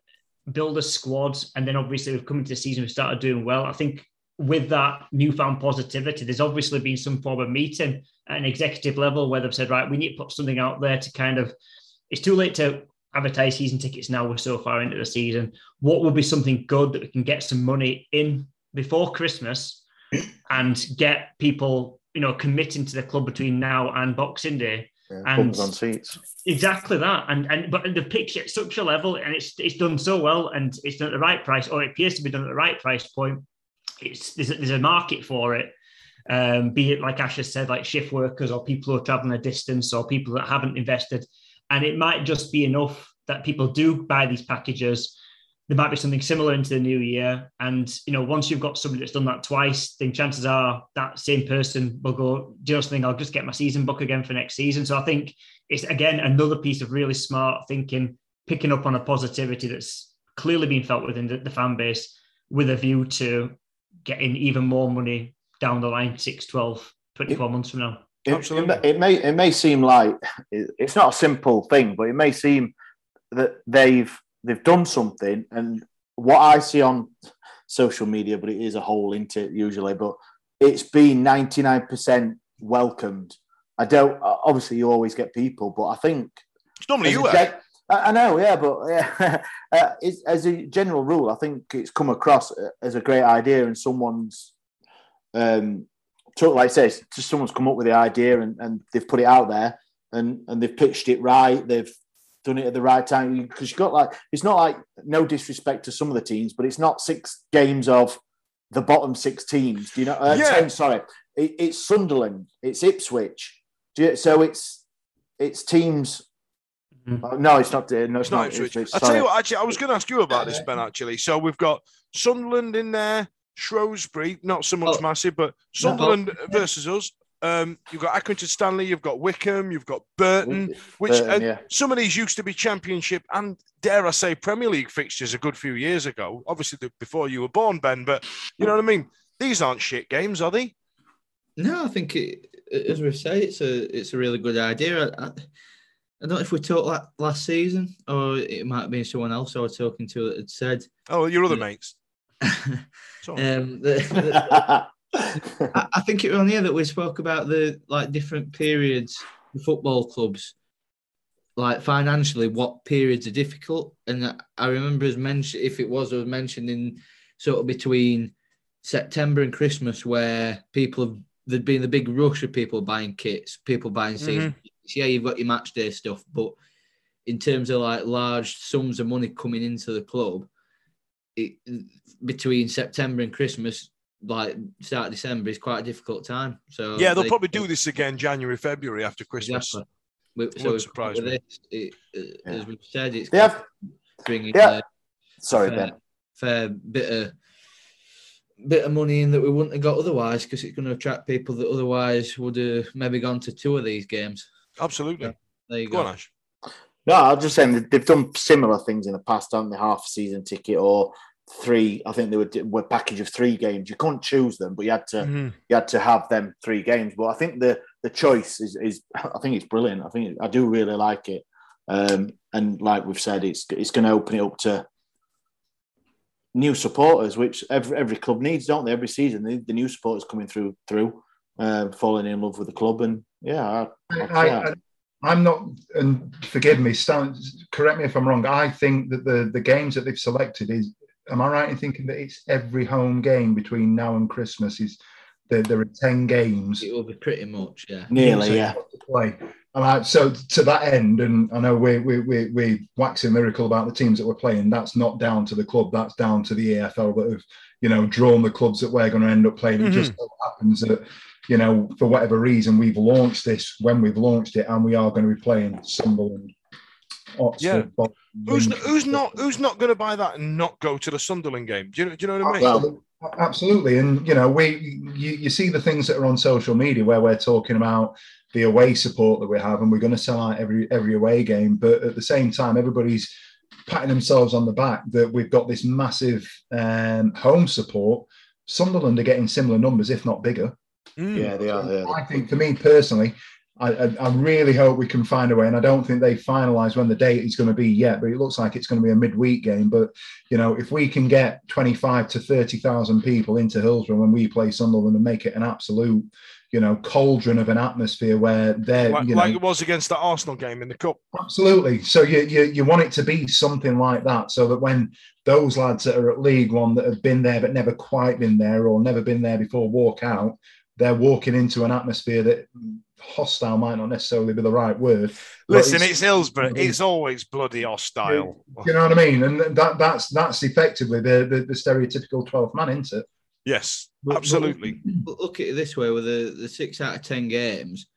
build a squad, and then obviously we've come into the season, we've started doing well. I think with that newfound positivity, there's obviously been some form of meeting at an executive level where they've said, right, we need to put something out there to kind of, it's too late to advertise season tickets now. We're so far into the season. What would be something good that we can get some money in before Christmas and get people you know, committing to the club between now and Boxing Day. Yeah, and on seats. Exactly that. And and but the pitch at such a level and it's it's done so well and it's done at the right price, or it appears to be done at the right price point. It's there's a, there's a market for it. Um, be it like Asher said, like shift workers or people who are traveling a distance or people that haven't invested. And it might just be enough that people do buy these packages there might be something similar into the new year. And you know, once you've got somebody that's done that twice, then chances are that same person will go, do you know something? I'll just get my season book again for next season. So I think it's again another piece of really smart thinking, picking up on a positivity that's clearly been felt within the, the fan base with a view to getting even more money down the line 6, 12, 24 it, months from now. It, Absolutely. It, it may it may seem like it's not a simple thing, but it may seem that they've they've done something, and what I see on social media, but it is a whole into usually, but it's been ninety nine percent welcomed. I don't. Obviously, you always get people, but I think It's normally you. gen- I I know, yeah, but yeah, uh, as a general rule, I think it's come across as a great idea, and someone's um, took, like I say, just someone's come up with the idea, and, and they've put it out there, and and they've pitched it right. They've done it at the right time because you got like it's not like no disrespect to some of the teams, but it's not six games of the bottom six teams. Do you know? Uh, Yeah. ten, sorry, it, it's Sunderland, it's Ipswich. Do you, so it's it's teams. Oh, no, it's not. Uh, no, It's not Ipswich. I tell you what, actually, I was going to ask you about this, Ben. Actually, so we've got Sunderland in there, Shrewsbury, not so much Oh. massive, but Sunderland versus us. Um, you've got Accrington Stanley, you've got Wycombe, you've got Burton, which Burton, uh, yeah. some of these used to be Championship and dare I say Premier League fixtures a good few years ago. Obviously, the- before you were born, Ben. But you know what I mean. These aren't shit games, are they? No, I think it, as we say, it's a it's a really good idea. I, I, I don't know if we talked la- last season or it might have been someone else I was talking to that had said. Oh, your other Yeah. mates. Sorry. Um, the, the- I, I think it was on here that we spoke about the like different periods the football clubs, like financially, what periods are difficult. And I- remember as mentioned, if it was, I was mentioning sort of between September and Christmas, where people have there'd been the big rush of people buying kits, people buying season tickets. Mm-hmm. Yeah, you've got your match day stuff, but in terms of like large sums of money coming into the club, it, between September and Christmas, like start of December, is quite a difficult time. So yeah, they'll they- probably do this again January, February after Christmas. Exactly. We- So surprise me. this, it, uh, as we've said, it's They have- bringing Yeah. a Sorry, fair, Ben. fair bit of bit of money in that we wouldn't have got otherwise because it's going to attract people that otherwise would have maybe gone to two of these games. Absolutely. There you Go go. on, Ash. No, I'm just saying they've done similar things in the past, haven't they? Half season ticket or three. I think they were were a package of three games. You couldn't choose them, but you had to Mhm. you had to have them three games. But I think the the choice is is I think it's brilliant. I think I do really like it. Um, and like we've said, it's it's going to open it up to new supporters, which every every club needs, don't they? Every season, the, the new supporters coming through through, uh, falling in love with the club, and yeah, I, I, I, I, I'm not, and forgive me, Stan, correct me if I'm wrong. I think that the the games that they've selected is, am I right in thinking that it's every home game between now and Christmas is there, there are ten games It will be pretty much, yeah. nearly, so yeah. to play. And I, so to that end, and I know we we we we waxing lyrical about the teams that we're playing. That's not down to the club. That's down to the EFL that have you know drawn the clubs that we're going to end up playing. It just mm-hmm. so happens that you know for whatever reason we've launched this when we've launched it, and we are going to be playing Sunderland. Oxford, Yeah. Bolton, Who's Lincoln. who's not who's not going to buy that and not go to the Sunderland game? Do you, do you know what I mean? Well, Absolutely, and you know, we you, you see the things that are on social media where we're talking about the away support that we have, and we're going to sell out every every away game. But at the same time, everybody's patting themselves on the back that we've got this massive um, home support. Sunderland are getting similar numbers, if not bigger. Mm. yeah, they are. Yeah. I think for me personally, I, I, I really hope we can find a way, and I don't think they finalised when the date is going to be yet. But it looks like it's going to be a midweek game. But you know, if we can get twenty-five to thirty thousand people into Hillsborough when we play Sunderland and make it an absolute, you know, cauldron of an atmosphere where they're, Like, you know, like it was against the Arsenal game in the cup. Absolutely. So you, you you want it to be something like that, so that when those lads that are at League One that have been there but never quite been there or never been there before walk out, they're walking into an atmosphere that hostile might not necessarily be the right word. Listen, it's, Hillsborough. it's- It's always bloody hostile. you know what I mean, and that that's that's effectively the the, the stereotypical twelfth man, isn't it? Yes, But- but absolutely. Look, look at it this way: with the, the six out of ten games,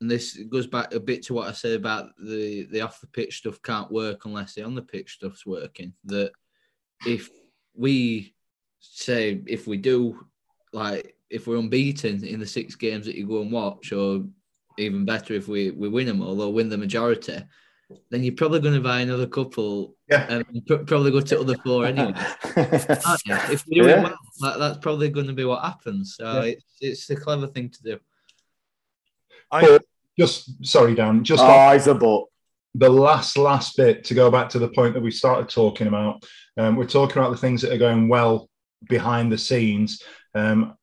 and this goes back a bit to what I said about the the off the pitch stuff can't work unless the on the pitch stuff's working. That if we say if we do like if we're unbeaten in the six games that you go and watch, or even better if we we win them all or win the majority, then you're probably going to buy another couple Yeah. and pr- probably go to other four anyway. If we do Yeah. it well, that, that's probably going to be what happens. So Yeah. it's, it's a clever thing to do. I, just sorry, Dan, just oh, off, he's a but. the last last bit to go back to the point that we started talking about. Um, we're talking about the things that are going well behind the scenes. Um,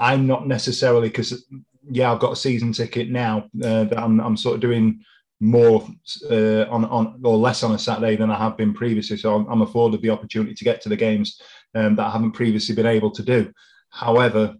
I'm not necessarily because yeah, I've got a season ticket now uh, that I'm, I'm sort of doing more uh, on on or less on a Saturday than I have been previously. So I'm, I'm afforded the opportunity to get to the games um, that I haven't previously been able to do. However,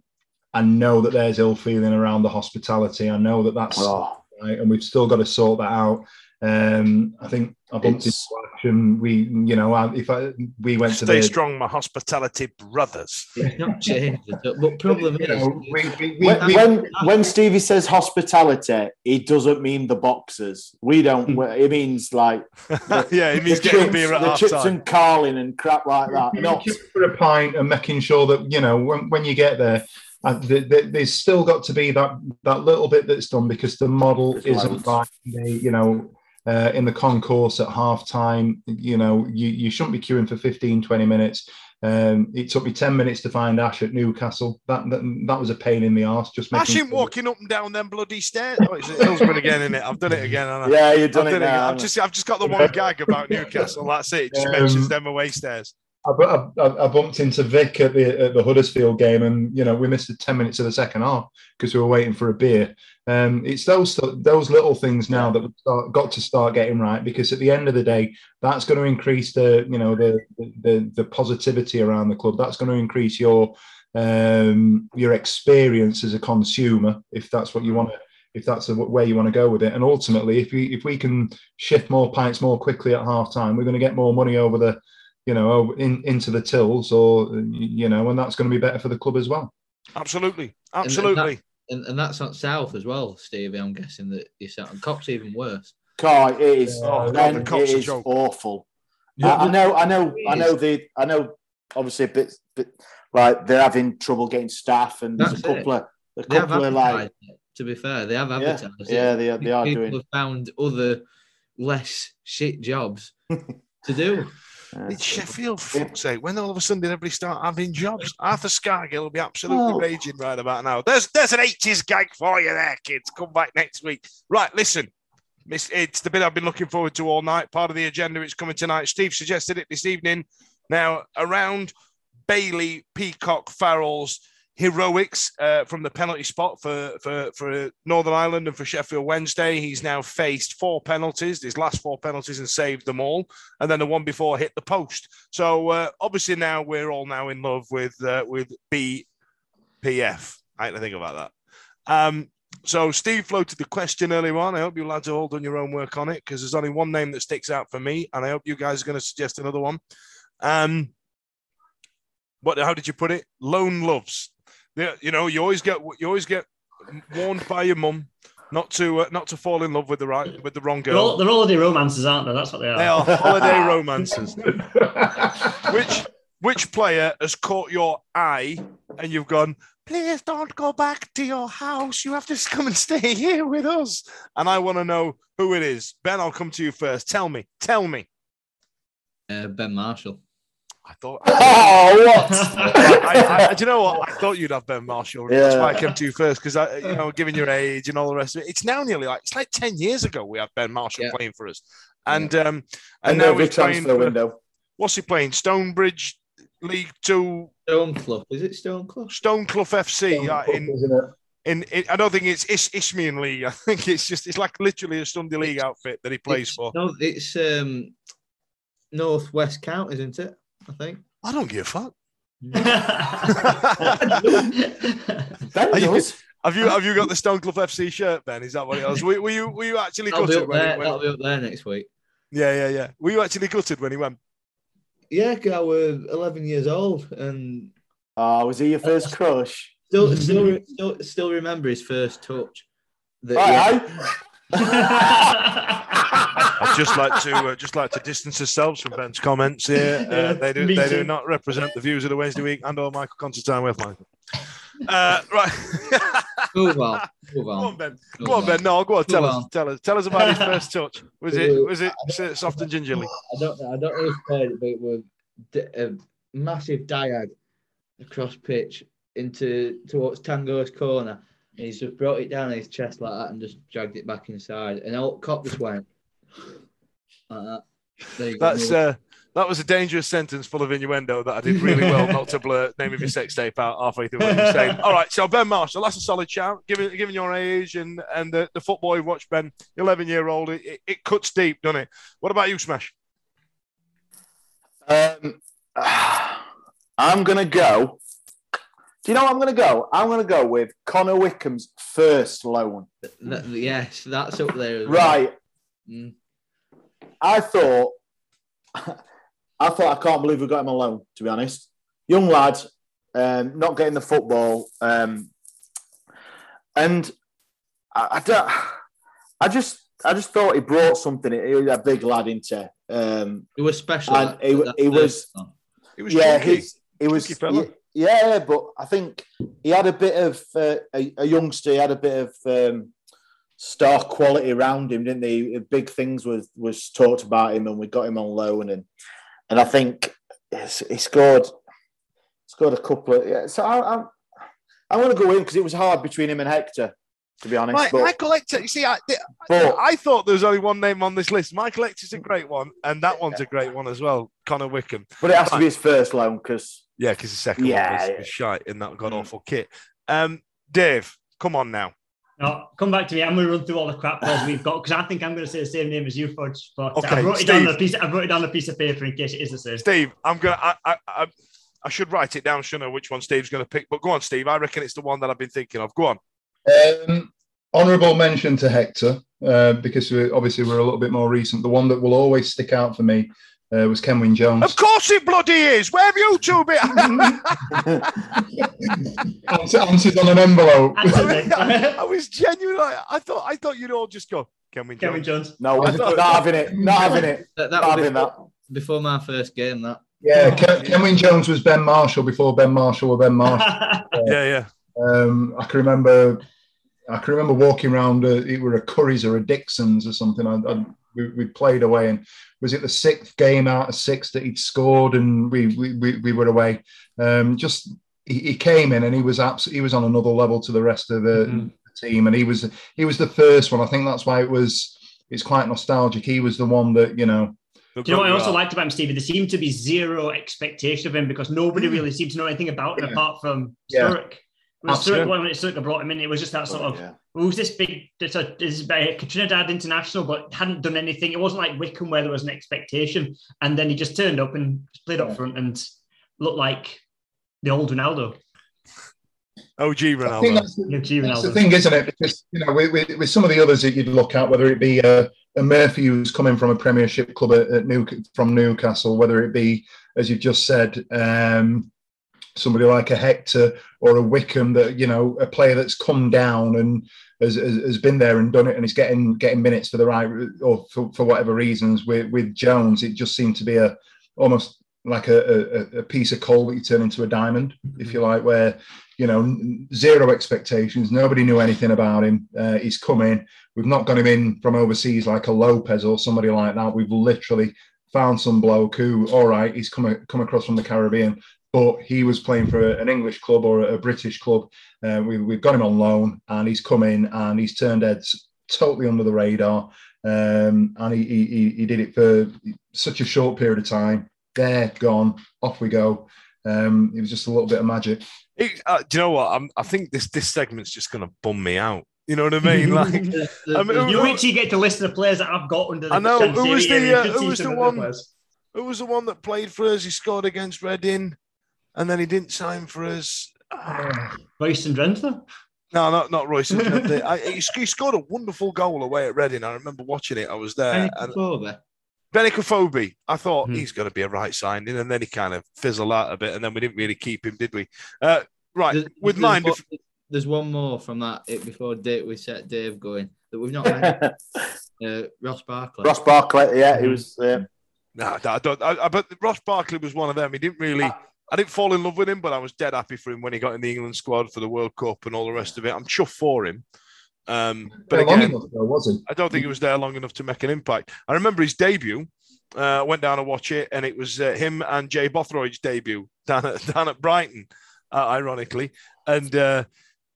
I know that there's ill feeling around the hospitality. I know that that's Oh. right, and we've still got to sort that out. Um, I think I bumped into It's- action. We, you know, I- if I we went to Stay the strong, my hospitality brothers. It's not changed. But problem you is, know, we, we, we, When, when when Stevie says hospitality, he doesn't mean the boxers. We don't. It means like yeah, it means the getting chips, beer at the half chips time. and Carling and crap like that. you Not queue for a pint and making sure that you know when, when you get there uh, th- th- there's still got to be that that little bit that's done because the model There's isn't loads. right They, you know uh, in the concourse at half time you know you, you shouldn't be queuing for 15 20 minutes um, it took me 10 minutes to find ash at newcastle that that, that was a pain in the arse just making Imagine sure- walking up and down them bloody stairs. Oh, it's Hillsborough again, in it. I've done it again. haven't I? yeah, you've I've done it done it now. I've just, I've just got the one gag about Newcastle. That's it. It just Um, mentions them away stairs. I, I, I bumped into Vic at the at the Huddersfield game, and you know we missed the ten minutes of the second half because we were waiting for a beer. Um, it's those those little things now that we've start, got to start getting right because at the end of the day, that's going to increase the you know the the, the positivity around the club. That's going to increase your um, your experience as a consumer if that's what you want to if that's the where you want to go with it. And ultimately, if we if we can shift more pints more quickly at half time, we're going to get more money over the you know, over in, into the tills, or you know, and that's going to be better for the club as well. Absolutely. Absolutely. That- and, and that's not south as well, Stevie. I'm guessing that you're south. And Kop's even worse. God, it is. Oh, God, the Kops are is joke. awful. Yeah, I, I know, I know, I know. The I know. Obviously, a bit, bit like they're having trouble getting staff, and there's That's a couple of a They have couple of like it, to be fair. They have Yeah, advertised it. yeah, they are- they are People doing- have found other less shit jobs to do. Uh, It's Sheffield, for fuck's sake. When all of a sudden did everybody start having jobs? Arthur Scargill will be absolutely Oh. raging right about now. There's there's an 80s gag for you there, kids. Come back next week. Right, listen. It's, it's the bit I've been looking forward to all night. Part of the agenda is coming tonight. Steve suggested it this evening. Now, around Bailey, Peacock, Farrell's heroics uh, from the penalty spot for, for, for Northern Ireland and for Sheffield Wednesday. He's now faced four penalties, his last four penalties, and saved them all and then the one before hit the post. So uh, obviously now we're all now in love with uh, with BPF. I had to think about that. Um, so Steve floated the question earlier on. I hope you lads have all done your own work on it because there's only one name that sticks out for me, and I hope you guys are going to suggest another one. Um, what? How did you put it? Lone loves. Yeah, you know, you always get you always get warned by your mum not to uh, not to fall in love with the right with the wrong They're, girl. all, they're holiday romances, aren't they? That's what they are. They are holiday romances. which which player has caught your eye and you've gone, please don't go back to your house. You have to come and stay here with us. And I want to know who it is. Ben, I'll come to you first. Tell me. Tell me. Uh, ben Marshall. I thought. oh, what? I, I, do you know what? I thought you'd have Ben Marshall. That's why I came to you first because I, you know, given your age and all the rest of it, it's now nearly like it's like ten years ago we had Ben Marshall Yeah. playing for us, and um, and And now every he's playing. transfer For, window. what's he playing? Stonebridge League Two, Stone Club. Is it Stone Club? Stoneclough FC. uh, in, Isn't it? in, in, I don't think it's Is- Isthmian League. I think it's just it's like literally a Sunday League outfit that he plays It's- for. No, it's um, Northwest County, isn't it? I think. I don't give a fuck. Ben Are you- Have you have you got the Stoneclough FC shirt, Ben? Is that what it was? Were, were you were you actually That'll be, gutted up when, he, there, when that'll be up there next week. Yeah, yeah, yeah. Were you actually gutted when he went? Yeah, 'cause I was 11 years old and Oh, was he your first crush? still, still, still, still remember his first touch. That Right, he- I'd just like to uh, just like to distance ourselves from Ben's comments here. Uh, they do Me they too. do not represent the views of the Wednesday week and or Michael Constantine with Michael. Uh, right. Move on. Move Go on. on, Ben. Move Go on, Ben. No, go on. Tell Go us. on. Tell us. Tell us about his first touch. Was it was it soft and gingerly? I don't I don't know if played it, but it was a massive diag across pitch into towards Tango's corner. And he's just brought it down his chest like that and just dragged it back inside. And all Kop just went, Like that. There you go. That's uh, that was a dangerous sentence full of innuendo that I did really well not to blur name of your sex tape out halfway through what you were saying. All right, so Ben Marshall, that's a solid shout. Given given your age and and the, the football you've watched, Ben, eleven year old, it, it, it cuts deep, doesn't it? What about you, Smash? Um, I'm gonna go. Do you know what I'm gonna go? I'm gonna go with Connor Wickham's first loan. That- yes, that's up there. as well. Right. Mm. I thought, I thought I can't believe we got him alone. To be honest, young lad, um, not getting the football, um, and I, I don't. I just, I just thought he brought something. He was a big lad into. Um, It was special. and that- he, that he was first one. It was yeah, chunky. he was Chunky yeah, but I think he had a bit of uh, a, a youngster. He had a bit of um, star quality around him, didn't he? Big things was was talked about him, and we got him on loan, and and I think he he scored scored a couple of. Yeah, so I, I'm I'm going to go in because it was hard between him and Hector, to be honest. Right, but, Michael Hector. You see, I, but I thought there was only one name on this list. Michael Hector's a great one, and that one's a great one as well. Connor Wickham. but it has to be his first loan because Yeah, because the second Yeah, one was, yeah. was shite in that god awful kit. Um, Dave, come on now. No, come back to me. I'm going to run through all the crap balls we've got because I think I'm going to say the same name as you, Fudge. But Okay, I wrote it down on a piece. I wrote it down on a piece of paper in case it is the same. Steve, I'm gonna. I, I, I, I should write it down, shouldn't I? Which one Steve's gonna pick? But go on, Steve. I reckon it's the one that I've been thinking of. Go on. Um, honourable mention to Hector uh, because we, obviously we're a little bit more recent. The one that will always stick out for me uh, was Kenwin Jones. Of course it bloody is. Where have you two been? Answer- Answered on an envelope. I was genuinely. I thought. I thought you'd all just go. Kevin Kevin Jones. Jones. no, I not having it, not having it, That, that not was having that. before, before my first game. That Yeah, Ken, Kenwin Jones was Ben Marshall before Ben Marshall were Ben Marshall. Yeah, yeah. Um, I can remember, I can remember walking around. Uh, it were a Curry's or a Dixon's or something. I, I, we, we played away, and was it the sixth game out of six that he'd scored, and we we, we, we were away. Um, just he, he came in and he was absolutely he was on another level to the rest of the, Mhm. the team, and he was he was the first one. I think that's why it was. It's quite nostalgic. He was the one that you know. Do you know what I also liked about him, Stevie? There seemed to be zero expectation of him because nobody really seemed to know anything about him Yeah. apart from Yeah. Sturrock. When Absolutely. Sturrock, when Sturrock brought him in, it was just that sort of Yeah. who's this big this, uh, this uh, Trinidad international, but hadn't done anything. It wasn't like Wickham where there was an expectation, and then he just turned up and played up front and looked like the old Ronaldo. OG I think Ronaldo. that's the, The G That's the thing, isn't it? Because you know, with, with, with some of the others that you'd look at, whether it be a, a Murphy who's coming from a Premiership club at, at New, from Newcastle, whether it be, as you've just said, um, somebody like a Hector or a Wickham, that you know, a player that's come down and has, has, has been there and done it, and is getting getting minutes for the right or for, for whatever reasons. With with Jones, it just seemed to be a almost like a, a, a piece of coal that you turn into a diamond, if you like, where you know, zero expectations. Nobody knew anything about him. Uh, he's come in. We've not got him in from overseas like a Lopez or somebody like that. We've literally found some bloke who, all right, he's come come across from the Caribbean, but he was playing for an English club or a British club. Uh, we, we've got him on loan, and he's come in and he's turned heads totally under the radar. Um, and he, he he- he did it for such a short period of time. There, gone, off we go. Um, it was just a little bit of magic. It- uh, do you know what? I'm, I think this this segment's just going to bum me out. You know what I mean? Like, I mean, You who, wait you get to list the players that I've got under the I know, who was the, uh, who was the one- players. who was the one that played for us? He scored against Reading, and then he didn't sign for us. Ah, Royston Drenthe? No, not not Royce. I, he, he scored a wonderful goal away at Reading. I remember watching it. I was there. And Benik Afobe, I thought Hmm. he's going to be a right signing, and then he kind of fizzled out a bit, and then we didn't really keep him, did we? Uh, right, There's- with there's mine, one- bef- there's one more from that it before Dave, we set Dave going that we've not had. uh, Ross Barkley. Ross Barkley, yeah, he was. Uh, no, I don't. I, I, but Ross Barkley was one of them. He didn't really. I didn't fall in love with him, but I was dead happy for him when he got in the England squad for the World Cup and all the rest of it. I'm chuffed for him. Um, but again, enough though? I don't think he was there long enough to make an impact. I remember his debut. Uh, went down to watch it, and it was uh, him and Jay Bothroyd's debut down at down at Brighton, uh, ironically. And uh,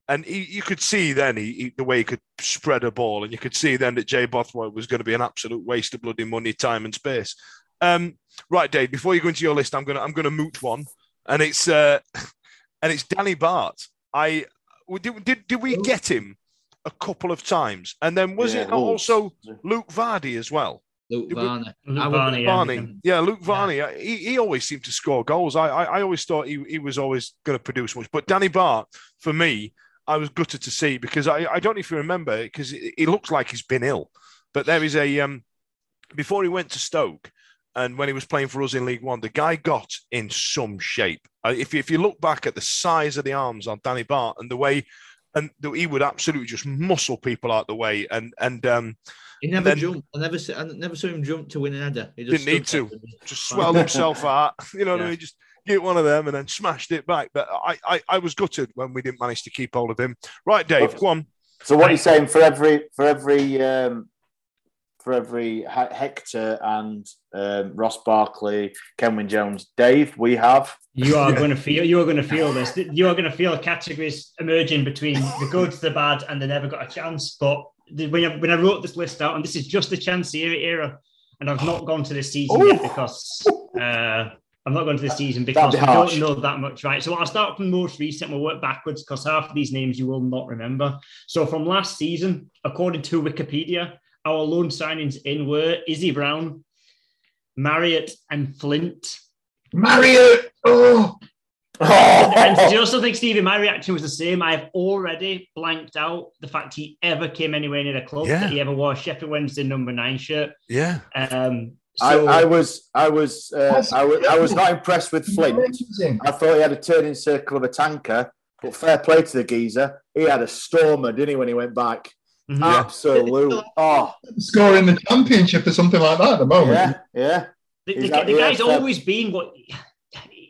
and he, you could see then he, he, the way he could spread a ball, and you could see then that Jay Bothroyd was going to be an absolute waste of bloody money, time, and space. Um, right, Dave. Before you go into your list, I'm gonna I'm gonna moot one, and it's uh, and it's Danny Batth. I did, did did we get him a couple of times, and then was Yeah, it Wolves. also Luke Vardy as well? Luke Did Varney. Luke I Varney, yeah. Varney, yeah, Luke Varney. uh, He, he always seemed to score goals. I I, I always thought he, he was always going to produce much. But Danny Batth, for me, I was gutted to see because I, I don't know if you remember because he he looks like he's been ill. But there is a um before he went to Stoke and when he was playing for us in League One, the guy got in some shape. Uh, if you, if you look back at the size of the arms on Danny Batth and the way and the, he would absolutely just muscle people out the way and and um He never then- jumped. I never, I never saw him jump to win an header. He just Didn't need to. just swelled himself out. You know what I mean? Just get one of them and then smashed it back. But I, I, I was gutted when we didn't manage to keep hold of him. Right, Dave, go on. So what are you saying for every for every um, for every Hector and um, Ross Barkley, Kenwin Jones, Dave, we have You are going to feel. You are going to feel this. You are going to feel categories emerging between the good, the bad, and the never got a chance. But when I, when I wrote this list out, and this is just the chance era, and I've not gone to this season yet because uh, I've not gone to this season because we don't know that much, right? So I'll start from most recent. We'll work backwards because half of these names you will not remember. So from last season, according to Wikipedia, our loan signings in were Izzy Brown, Marriott, and Flint. Marriott. Oh, and do you also think, Stevie, my reaction was the same? I've already blanked out the fact he ever came anywhere near a club, Yeah. that he ever wore a Sheffield Wednesday number nine shirt. Yeah. Um, I, so, I was I was uh, I was I was not impressed with Flint. amazing. I thought he had a turning circle of a tanker, but fair play to the geezer. He had a stormer, didn't he, when he went back? Mhm. Absolute. Oh, Scoring the championship or something like that at the moment. yeah, yeah. the, the, he's the guy's fair- always been what.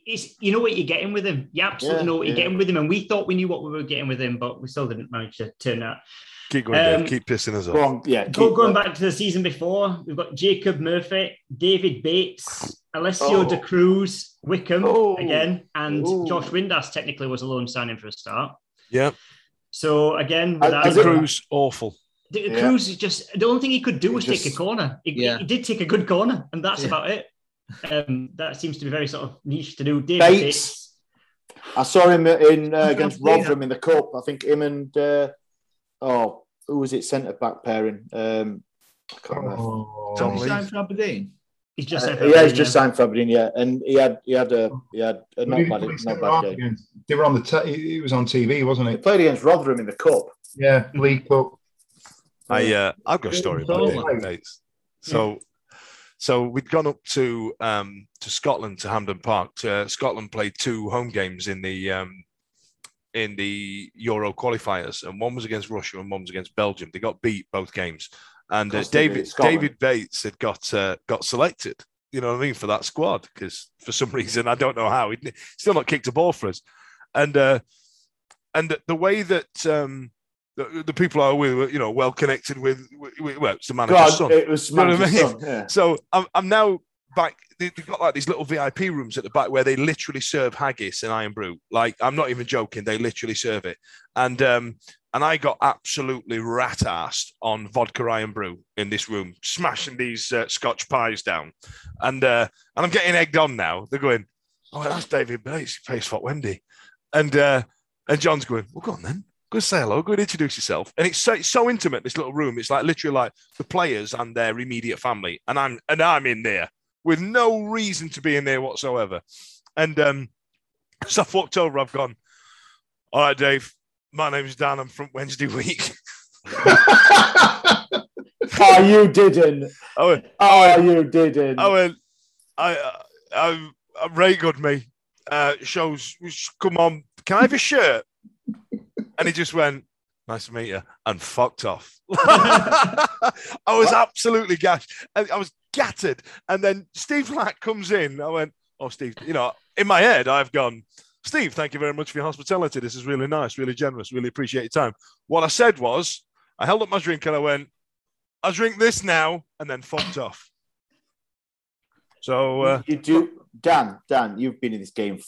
It's, you know what you're getting with him. You absolutely Yeah, know what you're yeah. getting with him, and we thought we knew what we were getting with him, but we still didn't manage to turn out. Keep going, Um, Dave. Keep pissing us off. on, yeah. Go, keep going going. back to the season before, we've got Jacob Murphy, David Bates, Alessio Oh. Da Cruz, Wickham Oh. again, and Oh. Josh Windass technically was a loan signing for a start. Yeah. So again, I- without Is it- Cruz, awful. The, Yeah. Cruz is just the only thing he could do was Just- take a corner. He, Yeah. he did take a good corner, and that's Yeah. about it. Um, that seems to be very sort of niche to do. David Bates. Bates. I saw him in uh, against on Rotherham in the cup. I think him and uh, oh, who was it? Centre back pairing. Um, I can't remember. Oh. Tom He's Lee. signed for Aberdeen. He's just Uh, yeah, he's just signed for Aberdeen. Yeah, and he had he had a he had a not bad not bad game. against? They were on the. T- he he was on TV, wasn't He he? played against Rotherham in the cup. Yeah, League Cup. I uh, I've got a story about Roma. David Bates. So, so we'd gone up to um to Scotland to Hampden Park. Uh, Scotland played two home games in the um in the Euro qualifiers, and one was against Russia and one was against Belgium. They got beat both games, and uh, Course they did, David David Bates had got uh, got selected. You know what I mean for that squad because for some reason I don't know how he'd still not kicked a ball for us, and uh, and the, way that um, the, the people are with you know well connected with, with well it's the manager's God, son. it was You know I mean? Son, yeah. So I'm, I'm now back. they- They've got like these little VIP rooms at the back where they literally serve haggis and Irn-Bru. Like I'm not even joking. They literally serve it. And um, and I got absolutely rat assed on vodka Irn-Bru in this room, smashing these uh, Scotch pies down. And uh, and I'm getting egged on now. They're going, oh, that's David Bates. He plays for Wendy. And uh, and John's going, well, go on then. Go say hello. Go and introduce yourself. And it's so, it's so intimate. This little room. It's like literally like the players and their immediate family. And I'm and I'm in there with no reason to be in there whatsoever. And um, so I've walked over. I've gone. All right, Dave. My name's Dan. I'm from Wednesday week. Oh, you didn't. I went, Oh, you didn't. I went, I, I, I'm, I'm good, me. Uh, shows, come on, can I have a shirt? And he just went, nice to meet you, and fucked off. I was absolutely gashed. I, I was gutted. And then Steve Clarke comes in. I went, oh, Steve, you know, in my head, I've gone, Steve, thank you very much for your hospitality. This is really nice, really generous, really appreciate your time. What I said was, I held up my drink and I went, I'll drink this now, and then fucked off. So, uh, you do, Dan. Dan, you've been in this game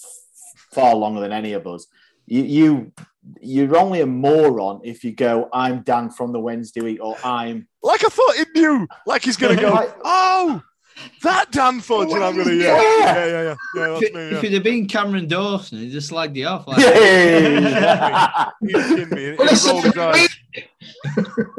far longer than any of us. You, you you're only a moron if you go, I'm Dan from the Wednesday week, or I'm Like I thought he knew. Like he's going to go, Like- oh, that Dan Fudge. And I'm going to, yeah, yeah, yeah, yeah. yeah, yeah If, that's it, me, if it'd have been Cameron Dawson, he'd just slagged you off. Like, Yeah. He's kidding me. He Well, listen, rolled his eyes.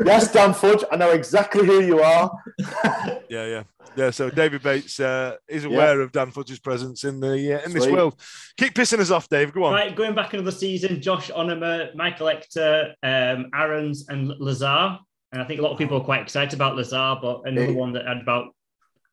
yes, Dan Fudge, I know exactly who you are. Yeah, yeah, yeah. So David Bates uh, is aware of Dan Fudge's presence in the uh, in this world. Keep pissing us off, Dave. Go on. Right, going back another season, Josh Onomah, Michael Hector, um, Aaron's, and Lazar. And I think a lot of people are quite excited about Lazar, but another He- one that had about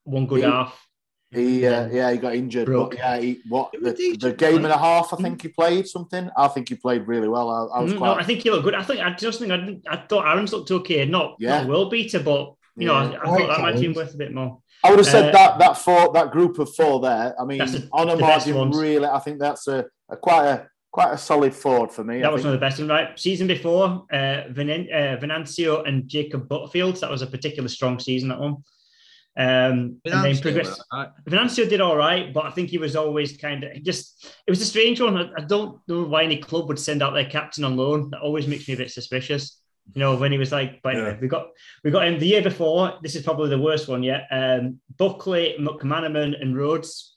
one good He- half. He, uh, yeah, he got injured. Broke. But yeah, he, what the, the game and a half? I think he played something. I think he played really well. I, I was Mm, quite. No, I think he looked good. I think I just think I, didn't, I thought Aaron's looked okay. Not, Yeah. not a world beater, but you know, I, Yeah. I thought that might have been worth a bit more. I would have said Uh, that that four that group of four there. I mean, That's the- on a margin, really. I think that's a, a quite a quite a solid forward for me. I That was think. one of the best. And right, season before, uh, Venan- uh, Venancio and Jacob Butterfield. That was a particularly strong season. That one. Um, and then progress. right? Venancio did all right, but I think he was always kind of just. It was a strange one. I, I don't know why any club would send out their captain on loan. That always makes me a bit suspicious. You know, when he was like, but anyway, Yeah. we got we got him the year before. This is probably the worst one yet. Um, Buckley, McManaman, and Rhodes.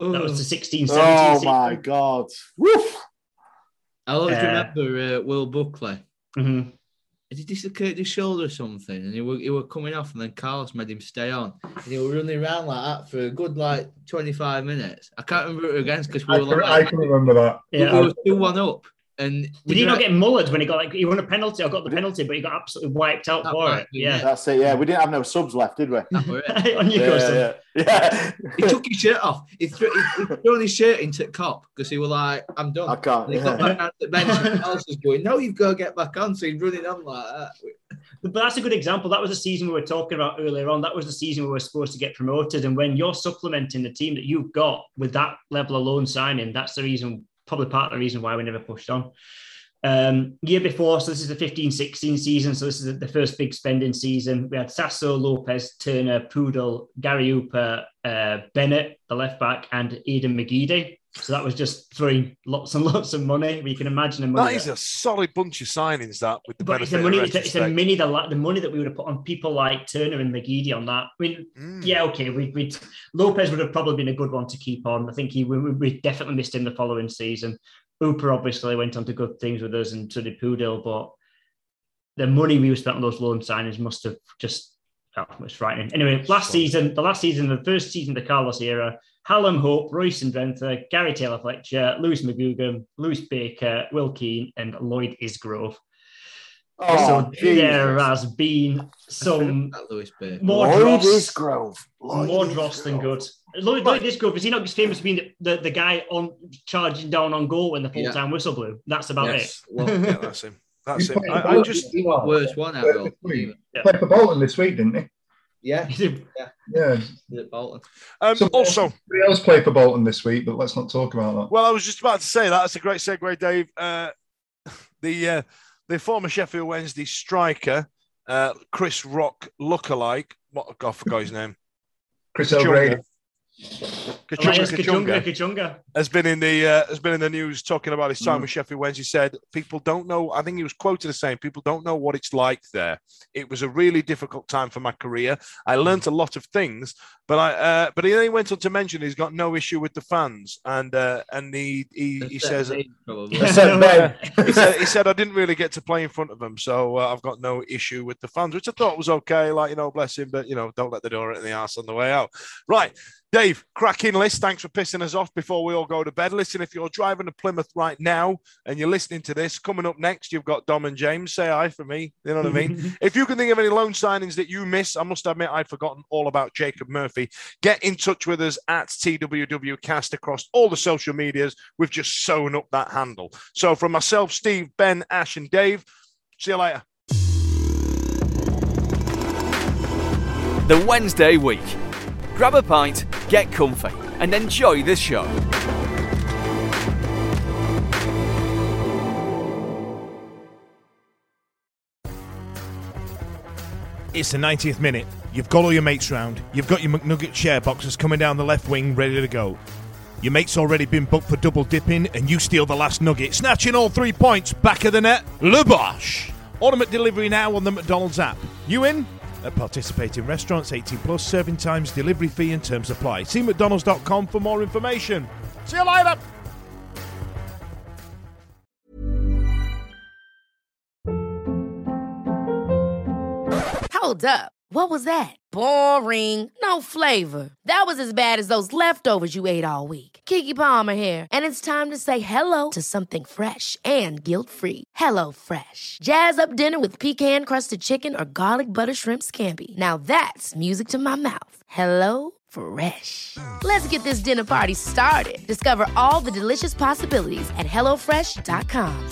That was the 16 Oh season. my god! Woof. I always Uh, remember uh, Will Buckley. Mhm. He dislocated his shoulder or something? And he were, he were coming off, and then Carlos made him stay on. And he were running around like that for a good like 25 minutes. I can't remember it against because we I were can, like, I can remember that. Yeah. we were 2 1 up. And Did he not get mullered when he got like he won a penalty? I got the penalty, but he got absolutely wiped out for might it. Yeah. That's it. Yeah, we didn't have no subs left, did we? That were it. On you go, yeah, yeah. He took his shirt off. He threw, he, he threw his shirt into the Kop because he was like, I'm done. I can't. And he got back down the bench and Carlos was going, No, you've got to get back on. So he's running on like that. But that's a good example. That was the season we were talking about earlier on. That was the season we were supposed to get promoted. And when you're supplementing the team that you've got with that level of loan signing, that's the reason, probably part of the reason why we never pushed on. Um, year before, so this is the 15 16 season. So this is the first big spending season. We had Sasso, Lopez, Turner, Pudil, Gary Hooper, uh, Bennett, the left back, and Aiden McGeady. So that was just throwing lots and lots of money. We can imagine the money. That is a solid bunch of signings, that, with the But it's the money. It's, a- it's the The, money that we would have put on people like Turner and McGeady on that. I mean, Mm. yeah, okay. We we Lopez would have probably been a good one to keep on. I think he we, we definitely missed him the following season. Hooper obviously went on to good things with us, and so did Pudil. But the money we spent on those loan signings must have just oh, it was frightening. Anyway, last season, the last season, the first season of the Carlos era, Hallam Hope, Royce and Gary Taylor Fletcher, Lewis McGugan, Lewis Baker, Will Keane, and Lloyd Isgrove. Oh, so there has been some That Lewis Baker. more Lloyd dross, Isgrove. Lloyd more dross than Isgrove. good. Lloyd, Lloyd Isgrove, is he not just famous for being the, the, the guy on charging down on goal when the full time whistle blew? That's about Yes. it. Well, Yeah, that's him. That's him. I, for I Bolton, just didn't he? worst one out of for Bolton. Yeah. Played for Bolton this week, didn't he? Yeah, Is it- Yeah. at Bolton. um, Somebody also. else- Somebody else played for Bolton this week, but let's not talk about that. Well, I was just about to say that. That's a great segue, Dave. Uh, the uh, the former Sheffield Wednesday striker, uh, Chris Rock lookalike. What God, I forgot his name. Chris Kachunga. O'Grady. Kachunga, Elias Kachunga Kachunga, Kachunga. has been in the uh, has been in the news talking about his time Mm. with Sheffield Wednesday. Said people don't know. I think he was quoted as saying people don't know what it's like there. It was a really difficult time for my career. I learnt a lot of things, but I uh, but he then went on to mention he's got no issue with the fans, and uh, and he he, he says probably. I said, he said, he said I didn't really get to play in front of them, so uh, I've got no issue with the fans, which I thought was okay. Like you know, bless him, but you know, don't let the door in the ass on the way out. Right, Dave, cracking list. Thanks for pissing us off before we all go to bed. Listen, if you're driving to Plymouth right now and you're listening to this, coming up next, you've got Dom and James. Say hi for me. You know what I mean? if you can think of any loan signings that you miss, I must admit I'd forgotten all about Jacob Murphy. Get in touch with us at TWWcast across all the social medias. We've just sewn up that handle. So from myself, Steve, Ben, Ash, and Dave, see you later. The Wednesday week. Grab a pint, get comfy, and enjoy the show. It's the 90th minute. You've got all your mates round. You've got your McNugget share boxes coming down the left wing ready to go. Your mate's already been booked for double dipping and you steal the last nugget, snatching all three points back of the net. Le Bosch. Automatic delivery now on the McDonald's app. You in? At participating restaurants, 18 plus, serving times, delivery fee and terms apply. See McDonald's.com for more information. See you later. Hold up. What was that? Boring. No flavor. That was as bad as those leftovers you ate all week. Keke Palmer here, and it's time to say hello to something fresh and guilt-free. Hello Fresh. Jazz up dinner with pecan-crusted chicken or garlic butter shrimp scampi. Now that's music to my mouth. Hello Fresh. Let's get this dinner party started. Discover all the delicious possibilities at hellofresh.com.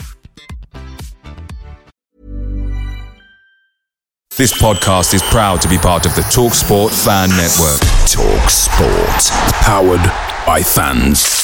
This podcast is proud to be part of the TalkSport Fan Network. Talk Sport. Powered by fans.